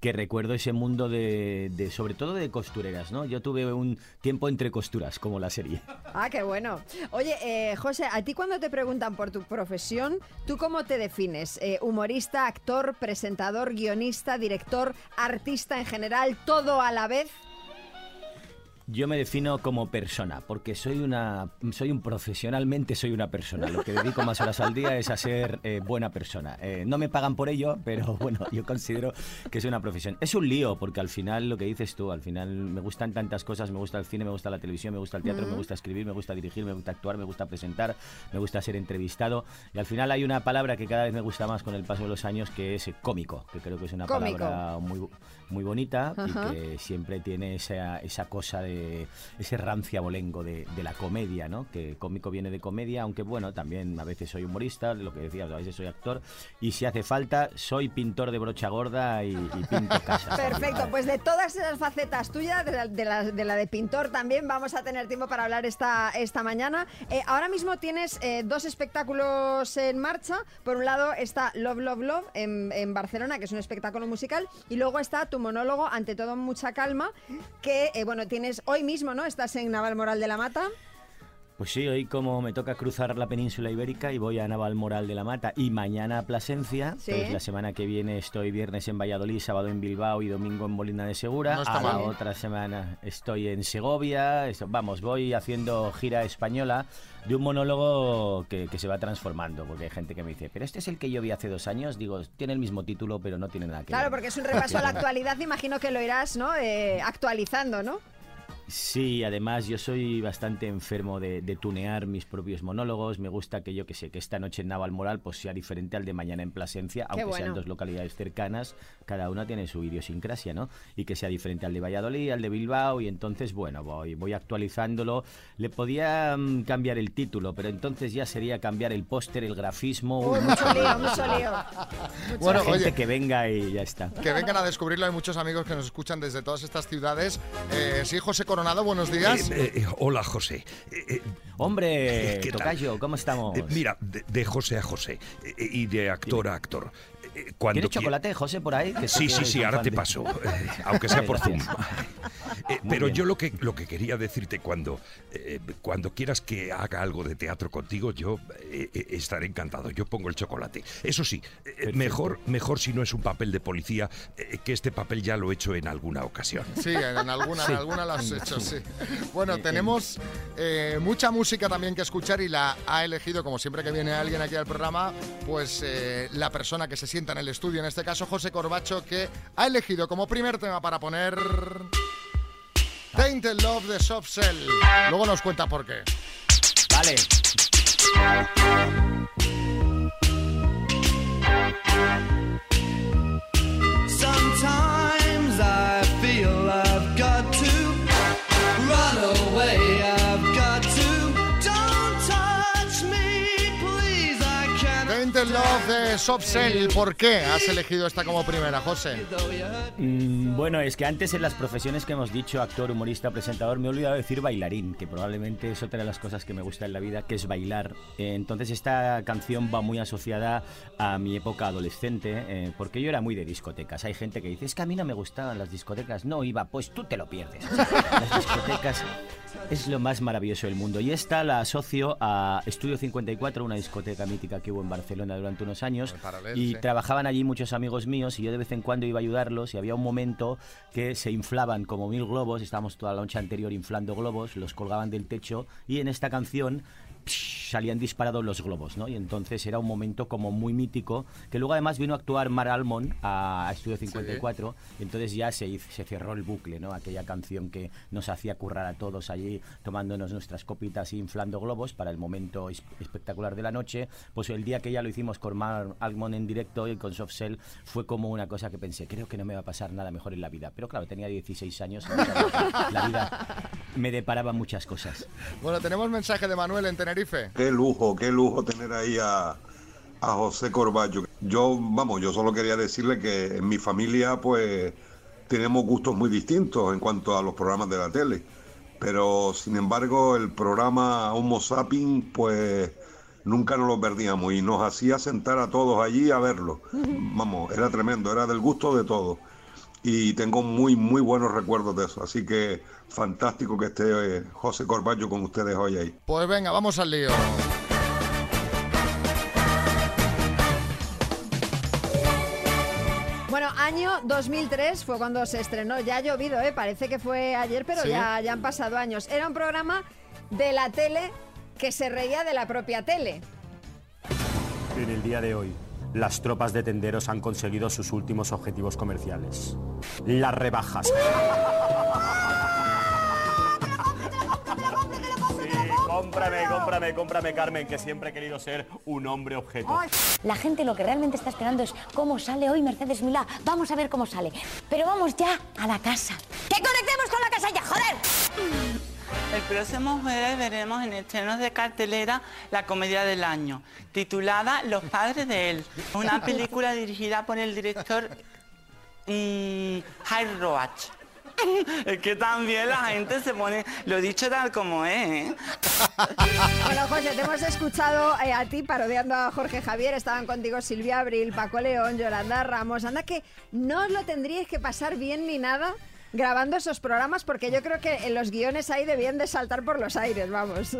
Que recuerdo ese mundo de, sobre todo de costureras, ¿no? Yo tuve un tiempo entre costuras, como la serie. Ah, qué bueno. Oye, eh, José, a ti cuando te preguntan por tu profesión, ¿tú cómo te defines? Eh, ¿Humorista, actor, presentador, guionista, director, artista en general, todo a la vez? Yo me defino como persona, porque soy una, soy un profesionalmente soy una persona. Lo que dedico más horas al día es a ser eh, buena persona. Eh, no me pagan por ello, pero bueno, yo considero que es una profesión. Es un lío, porque al final lo que dices tú, al final me gustan tantas cosas, me gusta el cine, me gusta la televisión, me gusta el teatro, Mm. me gusta escribir, me gusta dirigir, me gusta actuar, me gusta presentar, me gusta ser entrevistado. Y al final hay una palabra que cada vez me gusta más con el paso de los años, que es eh, cómico, que creo que es una Cómico. palabra muy, muy bonita Ajá. y que siempre tiene esa, esa cosa de ese rancio abolengo de, de la comedia, ¿no? Que cómico viene de comedia, aunque bueno, también a veces soy humorista, lo que decías, a veces soy actor y si hace falta soy pintor de brocha gorda y, y pinto casas. Perfecto, pues de todas esas facetas tuyas, de la de, la- de la de pintor también, vamos a tener tiempo para hablar esta, esta mañana. Eh, ahora mismo tienes eh, dos espectáculos en marcha. Por un lado está Love, Love, Love en, en Barcelona, que es un espectáculo musical, y luego está tu monólogo, Ante todo, mucha calma, que, eh, bueno, tienes hoy mismo, ¿no? Estás en Navalmoral de la Mata. Pues sí, hoy como me toca cruzar la península ibérica y voy a Navalmoral de la Mata y mañana a Plasencia, Sí. pues la semana que viene estoy viernes en Valladolid, sábado en Bilbao y domingo en Molina de Segura. No está a la otra semana estoy en Segovia. Esto- vamos, voy haciendo gira española de un monólogo que, que se va transformando, porque hay gente que me dice, pero este es el que yo vi hace dos años. Digo, tiene el mismo título, pero no tiene nada que Claro, ver. porque es un repaso a la actualidad, imagino que lo irás, ¿no? Eh, actualizando, ¿no? Sí, además yo soy bastante enfermo de, de tunear mis propios monólogos. Me gusta que yo que sé, que esta noche en Navalmoral pues sea diferente al de mañana en Plasencia, aunque sean bueno. dos localidades cercanas, cada una tiene su idiosincrasia, ¿no? Y que sea diferente al de Valladolid, al de Bilbao, y entonces, bueno, voy, voy actualizándolo. Le podía mm, cambiar el título, pero entonces ya sería cambiar el póster, el grafismo. Uy, mucho lío, mucho lío. Bueno, La gente oye, que venga y ya está. que vengan a descubrirlo. Hay muchos amigos que nos escuchan desde todas estas ciudades. Eh, sí, José Coronado, buenos días. Eh, eh, hola, José. Eh, eh, Hombre. Tocayo, ¿cómo estamos? eh, mira, de, de José a José eh, y de actor a actor. Eh, cuando ¿Quieres qui- chocolate, José, por ahí? Que Sí, sí, sí, ahora te paso, eh, aunque sea por Zoom. Eh, pero bien. yo lo que, lo que quería decirte cuando, eh, cuando quieras que haga algo de teatro contigo, yo eh, eh, estaré encantado. Yo pongo el chocolate. Eso sí, eh, mejor, mejor si no es un papel de policía, eh, que este papel ya lo he hecho en alguna ocasión. Sí, en alguna, Sí. en alguna la has hecho, sí. Bueno, tenemos eh, mucha música también que escuchar y la ha elegido, como siempre que viene alguien aquí al programa, pues eh, la persona que se en el estudio, en este caso José Corbacho, que ha elegido como primer tema para poner Tainted Love de Soft Cell. Luego nos cuenta por qué. Vale. Love de Soft. ¿Por qué has elegido esta como primera, José? Mm, bueno, es que antes en las profesiones que hemos dicho, actor, humorista, presentador, me he olvidado decir bailarín, que probablemente es otra de las cosas que me gusta en la vida, que es bailar. Eh, entonces esta canción va muy asociada a mi época adolescente, eh, porque yo era muy de discotecas. Hay gente que dice, es que a mí no me gustaban las discotecas. No iba, pues tú te lo pierdes. Las discotecas es lo más maravilloso del mundo. Y esta la asocio a Estudio 54, una discoteca mítica que hubo en Barcelona durante unos años. Paralel, y sí. trabajaban allí muchos amigos míos y yo de vez en cuando iba a ayudarlos y había un momento que se inflaban como mil globos, estábamos toda la noche anterior inflando globos, los colgaban del techo y en esta canción psh, salían disparados los globos, ¿no? Y entonces era un momento como muy mítico, que luego además vino a actuar Mar Almond a, a Estudio 54, y entonces ya se, se cerró el bucle, ¿no? Aquella canción que nos hacía currar a todos allí, tomándonos nuestras copitas e inflando globos para el momento es- espectacular de la noche, pues el día que ya lo hicimos con Mar Almond en directo y con Soft Cell fue como una cosa que pensé, creo que no me va a pasar nada mejor en la vida. Pero claro, tenía 16 años, y la vida me deparaba muchas cosas. Bueno, tenemos mensaje de Manuel en Tenerife. Qué lujo, qué lujo tener ahí a, a José Corballo. Yo, vamos, yo solo quería decirle que en mi familia, pues, tenemos gustos muy distintos en cuanto a los programas de la tele. Pero, sin embargo, el programa Homo Sapiens, pues, nunca nos lo perdíamos y nos hacía sentar a todos allí a verlo. Vamos, era tremendo, era del gusto de todos. Y tengo muy, muy buenos recuerdos de eso. Así que fantástico que esté eh, José Corballo con ustedes hoy ahí. Pues venga, vamos al lío. Bueno, año 2003 fue cuando se estrenó. Ya ha llovido, ¿eh? Parece que fue ayer, pero Sí. ya, ya han pasado años. Era un programa de la tele que se reía de la propia tele. En el día de hoy, las tropas de tenderos han conseguido sus últimos objetivos comerciales. Las rebajas. cómprame, cómprame, cómprame, Carmen, que siempre he querido ser un hombre objeto. La gente lo que realmente está esperando es cómo sale hoy Mercedes Milá. Vamos a ver cómo sale. Pero vamos ya a la casa. ¡Que conectemos con la casa ya, joder! El próximo jueves veremos en estrenos de cartelera la comedia del año, titulada Los padres de él. Una película dirigida por el director mm, High Roach. Es que también la gente se pone, lo dicho tal como es, ¿eh? Bueno, José, te hemos escuchado eh, a ti parodiando a Jorge Javier. Estaban contigo Silvia Abril, Paco León, Yolanda Ramos. Anda que no os lo tendríais que pasar bien ni nada grabando esos programas porque yo creo que en los guiones ahí debían de saltar por los aires, vamos.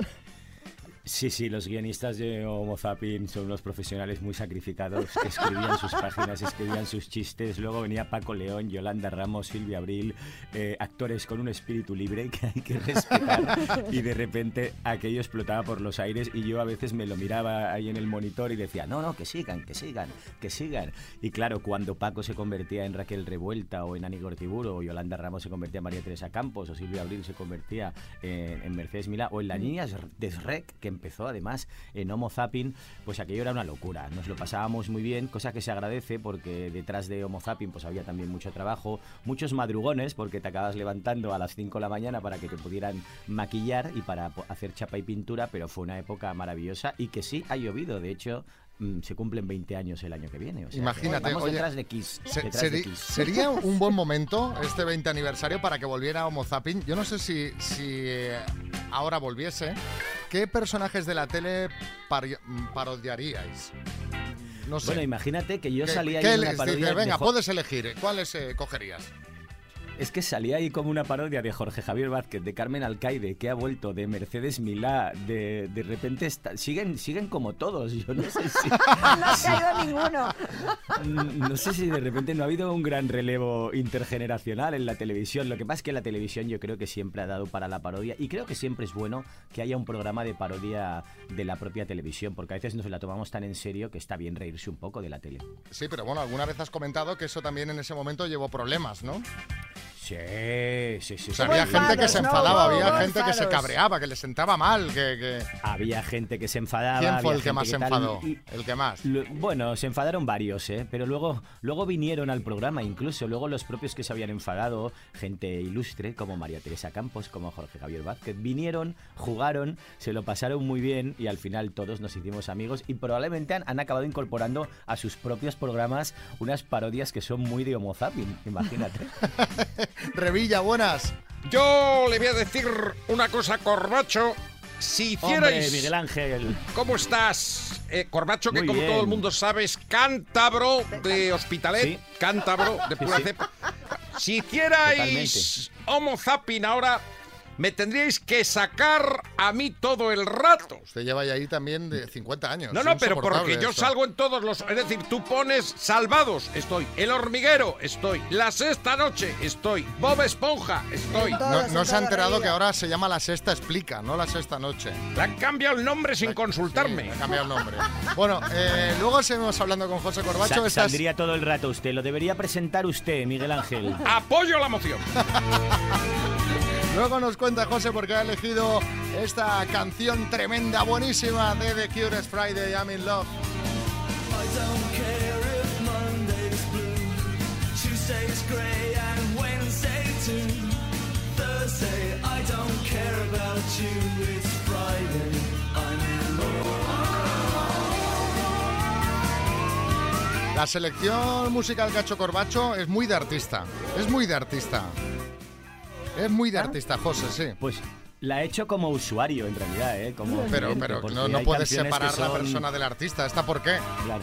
Sí, sí, los guionistas de Homo Zapping son unos profesionales muy sacrificados que escribían sus páginas, escribían sus chistes. Luego venía Paco León, Yolanda Ramos, Silvia Abril, eh, actores con un espíritu libre que hay que respetar. Y de repente aquello explotaba por los aires y yo a veces me lo miraba ahí en el monitor y decía, no, no, que sigan, que sigan, que sigan. Y claro, cuando Paco se convertía en Raquel Revuelta o en Ani Gortiburo, o Yolanda Ramos se convertía en María Teresa Campos, o Silvia Abril se convertía en, en Mercedes Milá, o en la niña de Shrek, que empezó además en Homo Zapping, pues aquello era una locura. Nos lo pasábamos muy bien, cosa que se agradece porque detrás de Homo Zapping pues había también mucho trabajo, muchos madrugones, porque te acabas levantando a las 5 de la mañana para que te pudieran maquillar y para hacer chapa y pintura, pero fue una época maravillosa y que sí ha llovido. De hecho, se cumplen 20 años el año que viene. o sea que Imagínate, vamos oye, detrás de Kiss. se- detrás de seri- Kiss. sería un buen momento este 20 aniversario para que volviera Homo Zapping. Yo no sé si, si eh, ahora volviese. ¿Qué personajes de la tele pari- parodiaríais? No sé. Bueno, imagínate que yo ¿Qué- salía qué ahí en una parodia dices? de Venga, Jo- puedes elegir. ¿Cuáles eh, cogerías? Es que salía ahí como una parodia de Jorge Javier Vázquez, de Carmen Alcaide, que ha vuelto, de Mercedes Milá, de, de repente está- siguen, siguen como todos. Yo no sé si. no se ha ido ninguno. No sé si de repente no ha habido un gran relevo intergeneracional en la televisión. Lo que pasa es que la televisión yo creo que siempre ha dado para la parodia y creo que siempre es bueno que haya un programa de parodia de la propia televisión, porque a veces nos la tomamos tan en serio que está bien reírse un poco de la tele. Sí, pero bueno, alguna vez has comentado que eso también en ese momento llevó problemas, ¿no? Sí, sí, sí. O sea, había gente que se enfadaba, había gente que se cabreaba que le sentaba mal, que... que- Había gente que se enfadaba. ¿Quién fue había el que más se enfadó? y- El que más. Bueno, se enfadaron varios, ¿eh? Pero luego, luego vinieron al programa, incluso luego los propios que se habían enfadado, gente ilustre como María Teresa Campos, como Jorge Javier Vázquez, vinieron, jugaron, se lo pasaron muy bien y al final todos nos hicimos amigos y probablemente han, han acabado incorporando a sus propios programas unas parodias que son muy de Homo Zapping, imagínate. Revilla, buenas. Yo le voy a decir una cosa, Corbacho. Si hicierais... Hombre, Miguel Ángel. ¿Cómo estás? Eh, Corbacho, que Muy como bien. todo el mundo sabe es cántabro de Hospitalet. Sí. Cántabro de pura sí. Si hicierais Homo Zapping ahora, me tendríais que sacar a mí todo el rato. Usted lleva ya ahí también de 50 años. No, no, pero porque yo esto. salgo en todos los... Es decir, tú pones Salvados, estoy. El Hormiguero, estoy. La Sexta Noche, estoy. Bob Esponja, estoy. No, no se ha enterado que ahora se llama La Sexta Explica, no La Sexta Noche. Le han cambiado el nombre sin consultarme. Le han cambiado el nombre. Bueno, eh, luego seguimos hablando con José Corbacho. Sa- Saldría todo el rato usted. Lo debería presentar usted, Miguel Ángel. Apoyo la moción. Luego nos cuenta José porque ha elegido esta canción tremenda, buenísima de The you. It's Friday, I'm in love. La selección musical hecho Corbacho es muy de artista. Es muy de artista. Es muy de artista, José, sí. Pues la he hecho como usuario, en realidad, ¿eh? Como Pero, pero no, no puedes separar la son- persona del artista. ¿Esta por qué? Claro.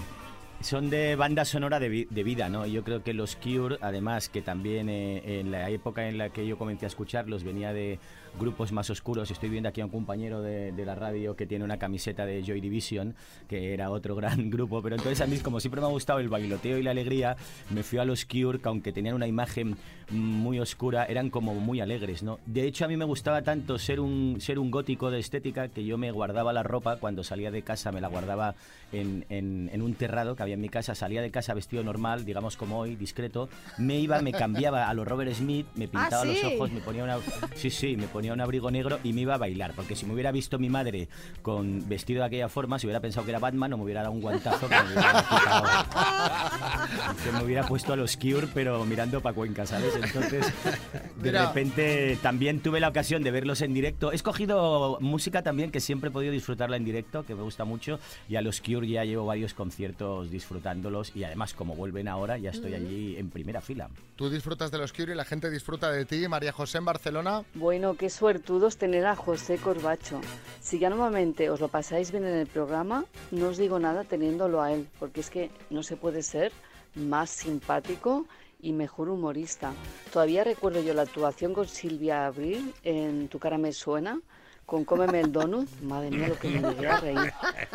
Son de banda sonora de, vi- de vida, ¿no? Yo creo que los Cure, además, que también eh, en la época en la que yo comencé a escucharlos venía de grupos más oscuros. Estoy viendo aquí a un compañero de, de la radio que tiene una camiseta de Joy Division, que era otro gran grupo. Pero entonces a mí, como siempre me ha gustado el bailoteo y la alegría, me fui a los Cure, que aunque tenían una imagen muy oscura, eran como muy alegres, ¿no? De hecho, a mí me gustaba tanto ser un, ser un gótico de estética que yo me guardaba la ropa cuando salía de casa, me la guardaba en, en- en un terrado que había en mi casa, salía de casa vestido normal, digamos como hoy, discreto, me iba, me cambiaba a los Robert Smith, me pintaba ¿sí? los ojos, me ponía una... Sí, sí, me ponía un abrigo negro y me iba a bailar, porque si me hubiera visto mi madre con vestido de aquella forma, si hubiera pensado que era Batman, o me hubiera dado un guantazo que me hubiera quitado- que me hubiera puesto a los Cure, pero mirando para Cuenca, ¿sabes? Entonces, de Mira. repente también tuve la ocasión de verlos en directo. He escogido música también que siempre he podido disfrutarla en directo, que me gusta mucho, y a los Cure ya llevo varios conciertos disfrutándolos, y además, como vuelven ahora, ya estoy allí en primera fila. Tú disfrutas de los Cure y la gente disfruta de ti. María José en Barcelona. Bueno, qué suertudos tener a José Corbacho. Si ya normalmente os lo pasáis bien en el programa, no os digo nada teniéndolo a él, porque es que no se puede ser más simpático y mejor humorista. Todavía recuerdo yo la actuación con Silvia Abril en Tu cara me suena, con Cómeme el donut, madre mía lo que me llegué a reír.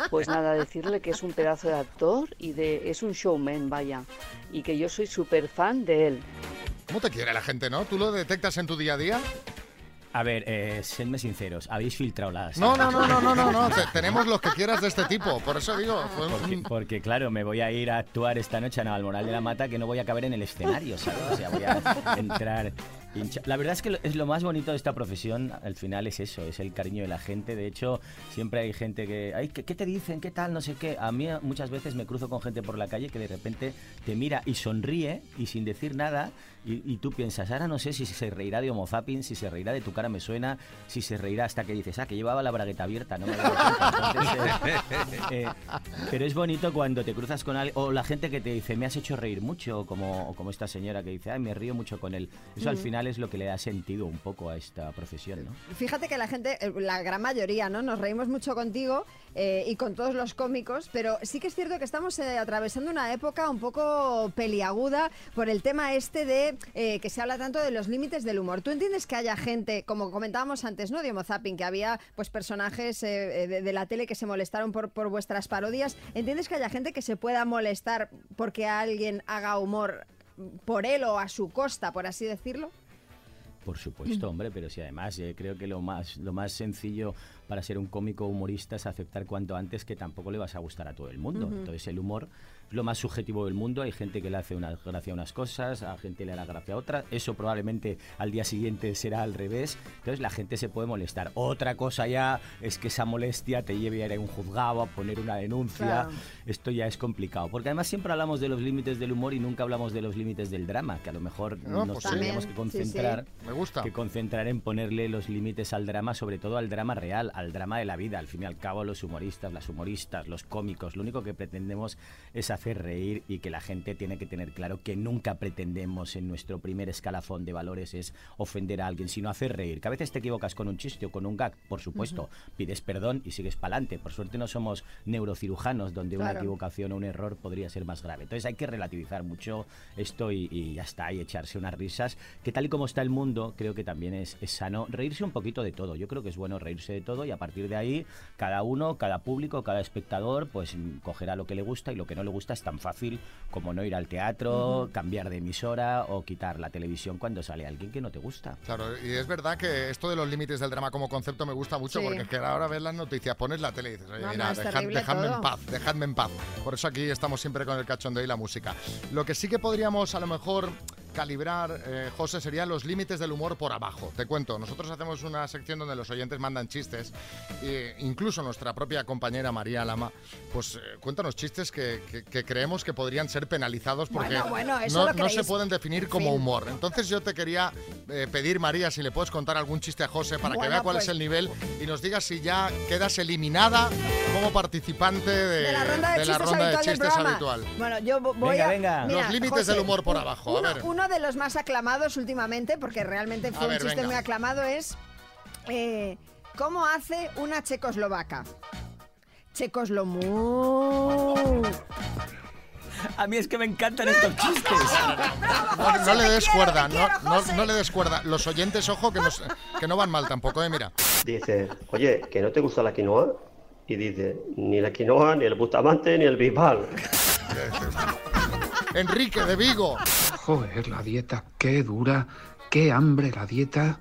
Pues nada, decirle que es un pedazo de actor y de es un showman, vaya, y que yo soy súper fan de él. ¿Cómo te quiere la gente, no? ¿Tú lo detectas en tu día a día? A ver, eh, sedme sinceros, habéis filtrado las... No, no, no, no, no, no, no. Te- tenemos los que quieras de este tipo. Por eso digo, un- Porque, porque, claro, me voy a ir a actuar esta noche a Navalmoral de la Mata que no voy a caber en el escenario, ¿sabes? O sea, voy a entrar... hincha- La verdad es que es lo más bonito de esta profesión, al final es eso, es el cariño de la gente. De hecho, siempre hay gente que, Ay, ¿qué, qué te dicen? ¿Qué tal? No sé qué. A mí muchas veces me cruzo con gente por la calle que de repente te mira y sonríe y sin decir nada y, y tú piensas, ahora no sé si se reirá de Homo Zapping, si se reirá de tu cara me suena, si se reirá hasta que dices, ah, que llevaba la bragueta abierta, no me había dado cuenta". Entonces, eh, eh, pero es bonito cuando te cruzas con alguien, o la gente que te dice, me has hecho reír mucho, como, o como esta señora que dice, ay, me río mucho con él. Eso al final es lo que le da sentido un poco a esta profesión, ¿no? Fíjate que la gente, eh, la gran mayoría, ¿no? Nos reímos mucho contigo eh, y con todos los cómicos, pero sí que es cierto que estamos atravesando una época un poco peliaguda por el tema este de eh, que se habla tanto de los límites del humor. ¿Tú entiendes que haya gente, como comentábamos antes, ¿no? De Homo Zapping, que había pues personajes eh, de, de la tele que se molestaron por, por vuestras parodias. ¿Entiendes que haya gente que se pueda molestar porque alguien haga humor por él o a su costa, por así decirlo? Por supuesto, hombre, pero si además eh, creo que lo más, lo más sencillo para ser un cómico humorista es aceptar cuanto antes que tampoco le vas a gustar a todo el mundo. Ujú. Entonces el humor lo más subjetivo del mundo. Hay gente que le hace una gracia a unas cosas, a gente le da gracia a otras. Eso probablemente al día siguiente será al revés. Entonces la gente se puede molestar. Otra cosa ya es que esa molestia te lleve a ir a un juzgado, a poner una denuncia. Claro. Esto ya es complicado. Porque además siempre hablamos de los límites del humor y nunca hablamos de los límites del drama, que a lo mejor No, nos pues sí. tendríamos que También, sí, sí. concentrar Me gusta. que concentrar en ponerle los límites al drama, sobre todo al drama real, al drama de la vida. Al fin y al cabo, los humoristas, las humoristas, los cómicos, lo único que pretendemos es hacer reír y que la gente tiene que tener claro que nunca pretendemos en nuestro primer escalafón de valores es ofender a alguien, sino hacer reír. Que a veces te equivocas con un chiste o con un gag, por supuesto, pides perdón y sigues para adelante. Por suerte no somos neurocirujanos donde una equivocación o un error podría ser más grave. Entonces hay que relativizar mucho esto y, y ya está, y echarse unas risas, que tal y como está el mundo, creo que también es, es sano reírse un poquito de todo. Yo creo que es bueno reírse de todo y a partir de ahí cada uno, cada público, cada espectador, pues mm, cogerá lo que le gusta y lo que no le gusta es tan fácil como no ir al teatro, cambiar de emisora o quitar la televisión cuando sale alguien que no te gusta. Claro, y es verdad que esto de los límites del drama como concepto me gusta mucho Sí. porque es que ahora ves las noticias, pones la tele y dices, oye, No, mira, dejad- dejadme todo. en paz, dejadme en paz. Por eso aquí estamos siempre con el cachondeo y la música. Lo que sí que podríamos a lo mejor calibrar, eh, José, serían los límites del humor por abajo. Te cuento, nosotros hacemos una sección donde los oyentes mandan chistes, e incluso nuestra propia compañera María Lama, pues eh, cuéntanos chistes que, que- que creemos que podrían ser penalizados porque Bueno, bueno, eso no, lo no se pueden definir como fin. humor. Entonces yo te quería eh, pedir, María, si le puedes contar algún chiste a José para que vea cuál pues- es el nivel y nos digas si ya quedas eliminada como participante de, de la ronda de de chistes, la ronda de habitual chistes. Bueno, yo vo- voy Venga, a... venga. Mira, Los límites José, del humor por abajo, a uno, ver. uno de los más aclamados últimamente, porque realmente fue A un ver, chiste venga. muy aclamado, es eh, ¿cómo hace una checoslovaca? Checoslomu. A mí es que me encantan estos chistes. No, no le des cuerda, no, quiero, no, José. no le des cuerda. Los oyentes, ojo, que, nos- que no van mal tampoco, eh, mira. Dice, oye, ¿que no te gusta la quinoa? Y dice, ni la quinoa, ni el bustamante, ni el bisbal. Enrique de Vigo. Joder, la dieta, qué dura, qué hambre la dieta.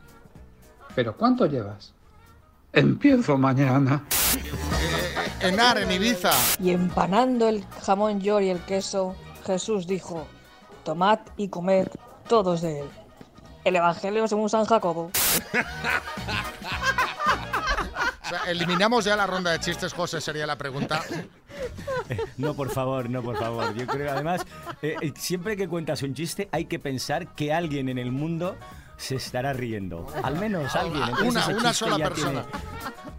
¿Pero cuánto llevas? Empiezo mañana. Enar en Ibiza. Y empanando el jamón york y el queso, Jesús dijo, tomad y comed todos de él. El Evangelio según San Jacobo. O sea, eliminamos ya la ronda de chistes, José, sería la pregunta. No, por favor, no, por favor. Yo creo, además, eh, eh, siempre que cuentas un chiste hay que pensar que alguien en el mundo se estará riendo. Al menos alguien. Entonces Una- una sola persona. tiene-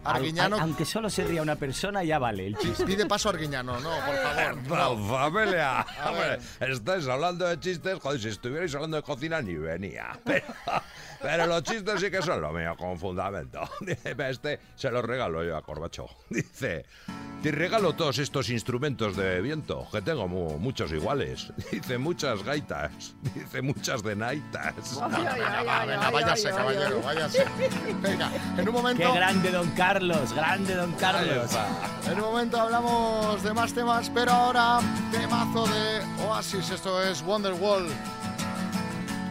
Arguiñano- Al- aunque solo se ría una persona, ya vale el chiste. Pide paso a Arguiñano, no, por favor. No, familia. A ver. estáis hablando de chistes, joder, si estuvierais hablando de cocina ni venía. Pero, pero los chistes sí que son lo mío, con fundamento. Dice, este se lo regalo yo a Corbacho. Dice, te regalo todos estos instrumentos de viento, que tengo mu- muchos iguales. Dice, muchas gaitas. Dice, muchas de naitas. Venga, venga, váyase, caballero, váyase. Venga, en un momento... Qué grande, don Carlos, grande, don Carlos. En un momento hablamos de más temas, pero ahora temazo de Oasis, esto es Wonderwall.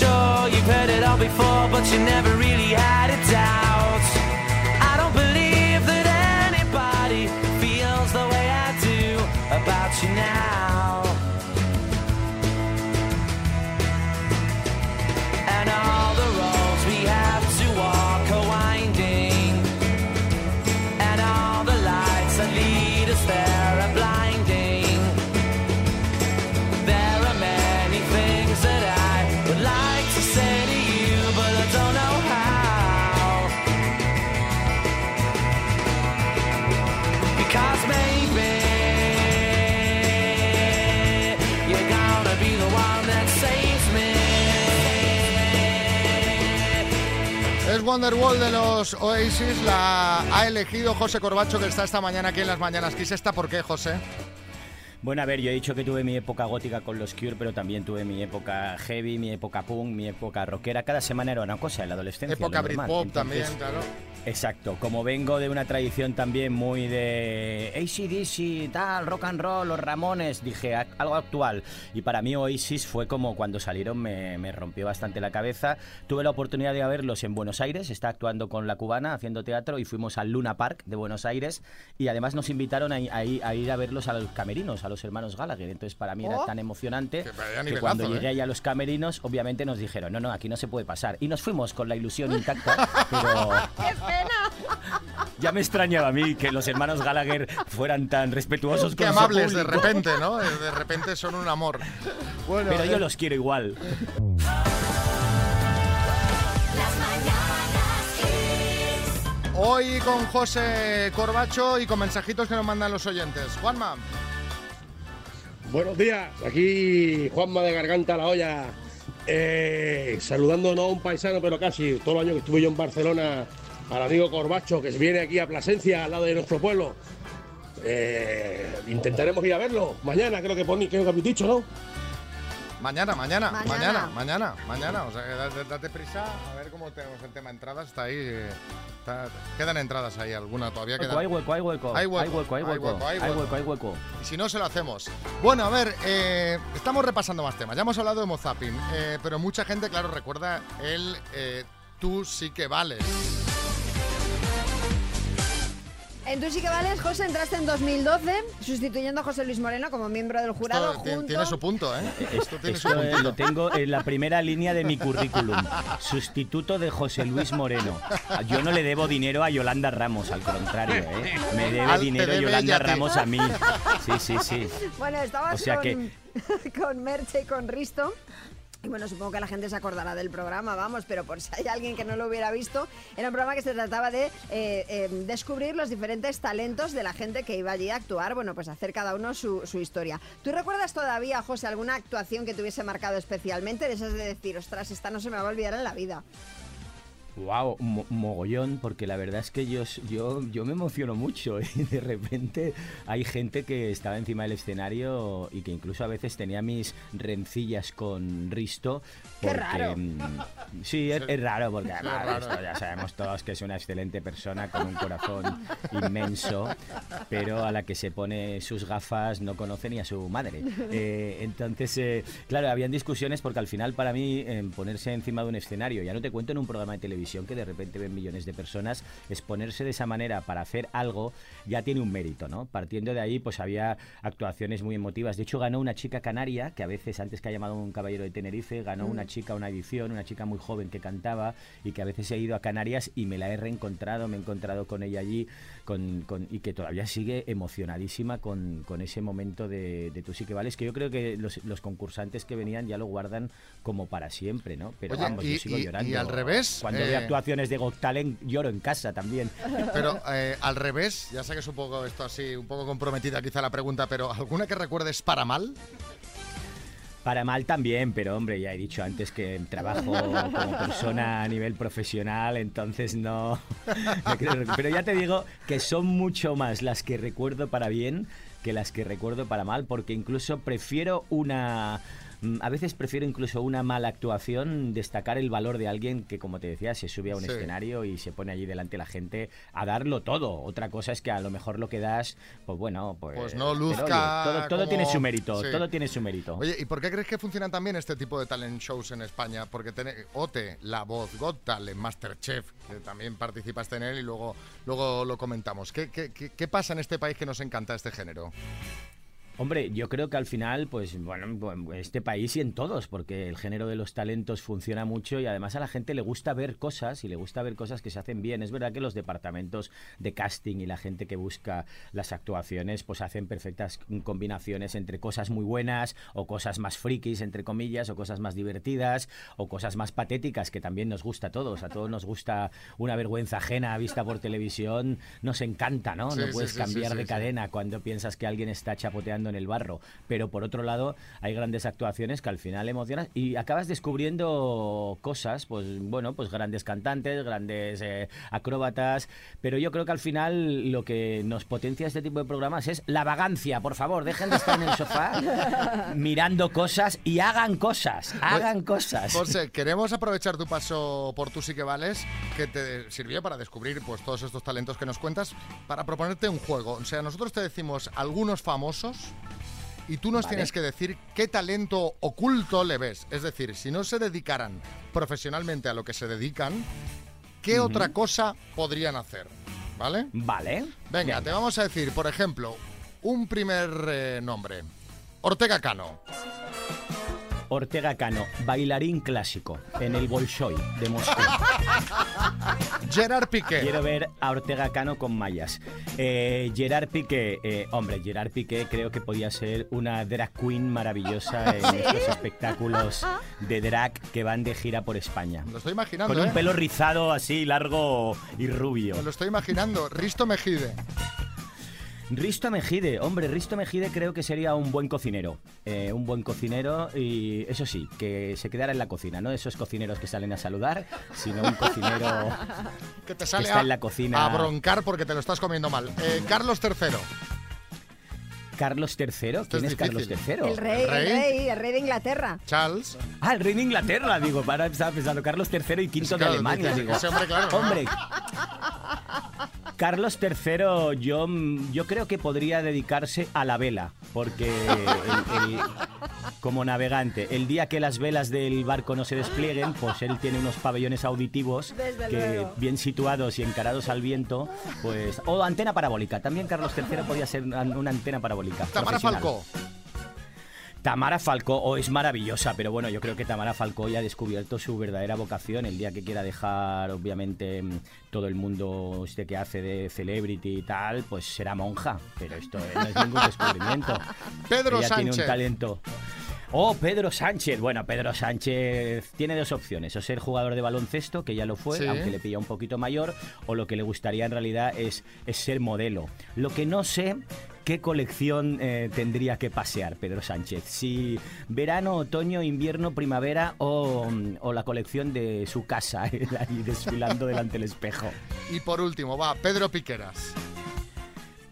Sure you've heard it all before, but you never really had Wonderwall de los Oasis, la ha elegido José Corbacho, que está esta mañana aquí en las Mañanas Kiss. ¿Esta por qué, José? Bueno, a ver, yo he dicho que tuve mi época gótica con los Cure, pero también tuve mi época heavy, mi época punk, mi época rockera. Cada semana era una cosa en la adolescencia. Época. Britpop también, claro. Exacto, como vengo de una tradición también muy de ACDC, tal, rock and roll, los Ramones, dije "A- algo actual. Y para mí Oasis fue como cuando salieron me, me rompió bastante la cabeza. Tuve la oportunidad de verlos en Buenos Aires, está actuando con la cubana haciendo teatro y fuimos al Luna Park de Buenos Aires y además nos invitaron a, a ir- a ir a verlos a los camerinos, a los hermanos Gallagher. Entonces para mí era Oh. tan emocionante Que cuando ¿eh? llegué ahí a los camerinos, obviamente nos dijeron, no, no, aquí no se puede pasar. Y nos fuimos con la ilusión intacta, pero... ¡Qué pena! Ya me extrañaba a mí que los hermanos Gallagher fueran tan respetuosos Qué con su amables de repente, ¿no? De repente son un amor. Bueno, Pero yo eh, los quiero igual. Hoy con José Corbacho y con mensajitos que nos mandan los oyentes. Juanma. Buenos días, aquí Juanma de Garganta La Olla, eh, saludando no a un paisano, pero casi todo el año que estuve yo en Barcelona, al amigo Corbacho, que viene aquí a Plasencia, al lado de nuestro pueblo. Eh, intentaremos ir a verlo mañana, creo que, poni- creo que habéis dicho, ¿no? Mañana, mañana, Mañana. mañana, mañana, mañana. O sea, date, date prisa a ver cómo tenemos el tema entradas. Está ahí. está- quedan entradas ahí, alguna todavía queda. Hay hueco, hay hueco. Hay hueco, hay hueco, hay hay hueco. hueco, hay hueco, hay hueco. Y si no, se lo hacemos. Bueno, a ver, eh, estamos repasando más temas. Ya hemos hablado de Mozapin, eh, pero mucha gente, claro, recuerda el eh, tú sí que vales. En Tú sí que vales, José, entraste en 2012 sustituyendo a José Luis Moreno como miembro del jurado Esto ti- junto... tiene su punto, ¿eh? Esto tiene su Esto eh, lo tengo en la primera línea de mi currículum. Sustituto de José Luis Moreno. Yo no le debo dinero a Yolanda Ramos, al contrario, ¿eh? Me debe Al- dinero debe Yolanda. Ramos a mí. Sí, sí, sí. Bueno, estabas O sea con, que- con Merche y con Risto. Y bueno, supongo que la gente se acordará del programa, vamos, pero por si hay alguien que no lo hubiera visto, era un programa que se trataba de eh, eh, descubrir los diferentes talentos de la gente que iba allí a actuar, bueno, pues hacer cada uno su, su historia. ¿Tú recuerdas todavía, José, alguna actuación que te hubiese marcado especialmente? De esas de decir, ostras, esta no se me va a olvidar en la vida. Wow, mogollón, porque la verdad es que yo, yo, yo me emociono mucho y de repente hay gente que estaba encima del escenario y que incluso a veces tenía mis rencillas con Risto. ¡Qué porque, raro! mm, Sí, es, es raro porque además raro. Risto ya sabemos todos que es una excelente persona con un corazón inmenso, pero a la que se pone sus gafas no conoce ni a su madre. Eh, entonces, eh, claro, habían discusiones porque al final para mí eh, ponerse encima de un escenario, ya no te cuento en un programa de televisión que de repente ven millones de personas, exponerse de esa manera para hacer algo ya tiene un mérito, ¿no? Partiendo de ahí, pues había actuaciones muy emotivas. De hecho, ganó una chica canaria, que a veces antes que ha llamado un caballero de Tenerife, ganó Mm. una chica una edición, una chica muy joven que cantaba y que a veces he ido a Canarias y me la he reencontrado, me he encontrado con ella allí con, con- y que todavía sigue emocionadísima con, con ese momento de, de Tú sí que vales, que yo creo que los, los concursantes que venían ya lo guardan como para siempre, ¿no? Pero Oye, vamos, y- yo sigo y- y llorando. al revés, Cuando eh, veo actuaciones de Got Talent, lloro en casa también. Pero eh, al revés, ya sé que es un poco esto así, un poco comprometida quizá la pregunta, pero ¿alguna que recuerdes para mal? Para mal también, pero hombre, ya he dicho antes que trabajo como persona a nivel profesional, entonces no... no creo- pero ya te digo que son mucho más las que recuerdo para bien que las que recuerdo para mal, porque incluso prefiero una... mm, A veces prefiero incluso una mala actuación destacar el valor de alguien que, como te decía, se sube a un Sí. escenario y se pone allí delante de la gente a darlo todo. Otra cosa es que a lo mejor lo que das, pues bueno, pues... Pues no pero, oye, luzca todo todo como- tiene su mérito, Sí. todo tiene su mérito. Oye, ¿y por qué crees que funcionan también este tipo de talent shows en España? Porque tiene OTE, La Voz, Got Talent, Masterchef, que también participaste en él y luego, luego lo comentamos. ¿Qué, qué, qué- qué pasa en este país que nos encanta este género? Hombre, yo creo que al final, pues bueno, en este país y en todos, porque el género de los talentos funciona mucho y además a la gente le gusta ver cosas y le gusta ver cosas que se hacen bien. Es verdad que los departamentos de casting y la gente que busca las actuaciones, pues hacen perfectas combinaciones entre cosas muy buenas o cosas más frikis, entre comillas, o cosas más divertidas o cosas más patéticas que también nos gusta a todos. A todos nos gusta una vergüenza ajena vista por televisión, nos encanta, ¿no? Sí, no puedes sí, cambiar sí, de cadena cuando piensas que alguien está chapoteando en el barro. Pero por otro lado, hay grandes actuaciones que al final emocionas y acabas descubriendo cosas, pues bueno, pues grandes cantantes, grandes eh, acróbatas, pero yo creo que al final lo que nos potencia este tipo de programas es la vagancia, por favor, dejen de estar en el sofá mirando cosas y hagan cosas, hagan cosas. José, queremos aprovechar tu paso por Tú sí que vales, que te sirvió para descubrir pues todos estos talentos que nos cuentas, para proponerte un juego. O sea, nosotros te decimos algunos famosos y tú nos Vale. tienes que decir qué talento oculto le ves. Es decir, si no se dedicaran profesionalmente a lo que se dedican, ¿qué otra cosa podrían hacer? ¿Vale? Vale. Venga, te vamos a decir, por ejemplo, un primer eh, nombre. Ortega Cano. Ortega Cano, bailarín clásico en el Bolshoi de Moscú. Gerard Piqué. Quiero ver a Ortega Cano con mallas. Eh, Gerard Piqué, eh, hombre, Gerard Piqué creo que podía ser una drag queen maravillosa en ¿Sí? estos espectáculos de drag que van de gira por España. Lo estoy imaginando, Con un ¿eh? pelo rizado así, largo y rubio. Me lo estoy imaginando. Risto Mejide. Risto Mejide, hombre, Risto Mejide creo que sería un buen cocinero. Eh, un buen cocinero y eso sí, que se quedara en la cocina, no esos cocineros que salen a saludar, sino un cocinero Que te sale está a, en la cocina. a broncar porque te lo estás comiendo mal. Eh, Carlos III. Carlos III, ¿quién es, es Carlos. III? El rey, el rey, el rey de Inglaterra. Charles. Ah, el rey de Inglaterra, digo, para estaba pensando Carlos III y quinto de claro, Alemania, ese digo. hombre, claro. Hombre, Carlos III, yo, yo creo que podría dedicarse a la vela, porque el- el- como navegante, el día que las velas del barco no se desplieguen, pues él tiene unos pabellones auditivos Desde que luego. bien situados y encarados al viento, pues o antena parabólica. También Carlos III podía ser una una antena parabólica. Tamara. Falcó. Tamara Falcó o es maravillosa, pero bueno, yo creo que Tamara Falcó ya ha descubierto su verdadera vocación. El día que quiera dejar, obviamente, mm, todo el mundo este que hace de celebrity y tal, pues será monja. Pero esto eh, no es ningún descubrimiento. Pedro Ella tiene un Sánchez. talento. Oh, Pedro Sánchez. Bueno, Pedro Sánchez tiene dos opciones. O ser jugador de baloncesto, que ya lo fue, Sí. aunque le pilla un poquito mayor, o lo que le gustaría en realidad es, es ser modelo. Lo que no sé qué colección eh, tendría que pasear Pedro Sánchez. Si verano, otoño, invierno, primavera o, mm, la colección de su casa, él ahí desfilando delante del espejo. Y por último, va, Pedro Piqueras.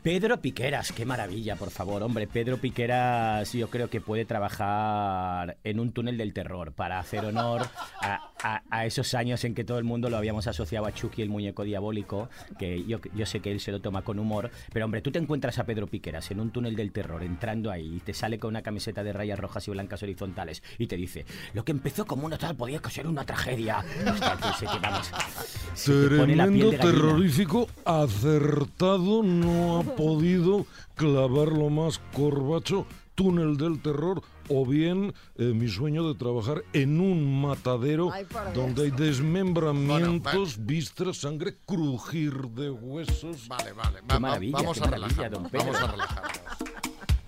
Pedro Piqueras, qué maravilla, por favor. Hombre, Pedro Piqueras yo creo que puede trabajar en un túnel del terror para hacer honor a, a- a esos años en que todo el mundo lo habíamos asociado a Chucky, el muñeco diabólico, que yo, yo sé que él se lo toma con humor. Pero hombre, tú te encuentras a Pedro Piqueras en un túnel del terror, entrando ahí, y te sale con una camiseta de rayas rojas y blancas horizontales, y te dice, lo que empezó como una tal podía ser una tragedia. Vamos, Tremendo, terrorífico, acertado, no ha podido clavarlo más Corbacho, túnel del terror, o bien eh, mi sueño de trabajar en un matadero Ay, donde hay desmembramientos, vísceras, sangre, crujir de huesos. Vale, vale. Maravilla, vamos a maravilla, relajarnos. don Pedro. Vamos a relajarnos.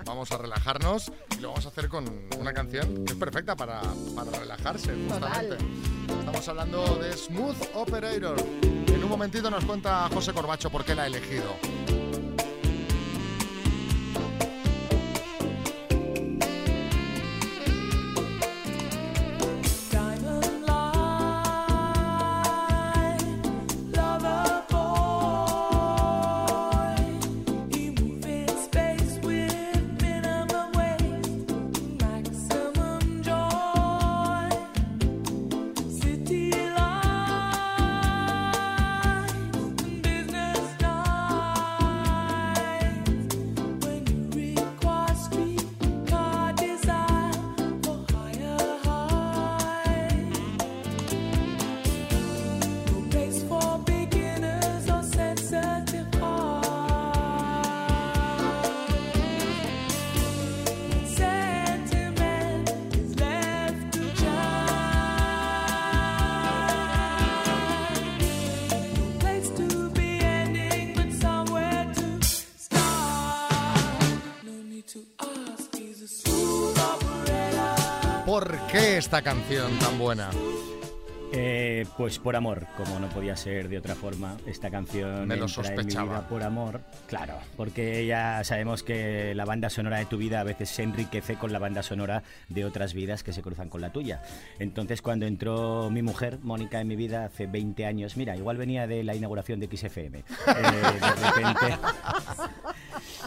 Vamos a relajarnos y lo vamos a hacer con una canción que es perfecta para, para relajarse, justamente. Estamos hablando de Smooth Operator. En un momentito nos cuenta José Corbacho por qué la ha elegido. Esta canción tan buena? Eh, pues por amor, como no podía ser de otra forma, esta canción Me lo entra en mi sospechaba. vida por amor, claro, porque ya sabemos que la banda sonora de tu vida a veces se enriquece con la banda sonora de otras vidas que se cruzan con la tuya. Entonces cuando entró mi mujer, Mónica, en mi vida hace 20 años, mira, igual venía de la inauguración de XFM, eh, de repente...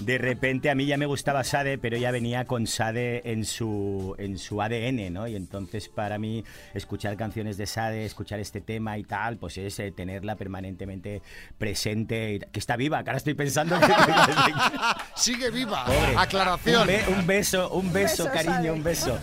De repente a mí ya me gustaba Sade, pero ya venía con Sade en su, en su ADN, ¿no? Y entonces para mí escuchar canciones de Sade, escuchar este tema y tal, pues es eh, tenerla permanentemente presente, y- que está viva, que ahora estoy pensando que... Sigue viva. Pobre. Aclaración. Un, be- un beso, un beso, beso, cariño, Sade. un beso.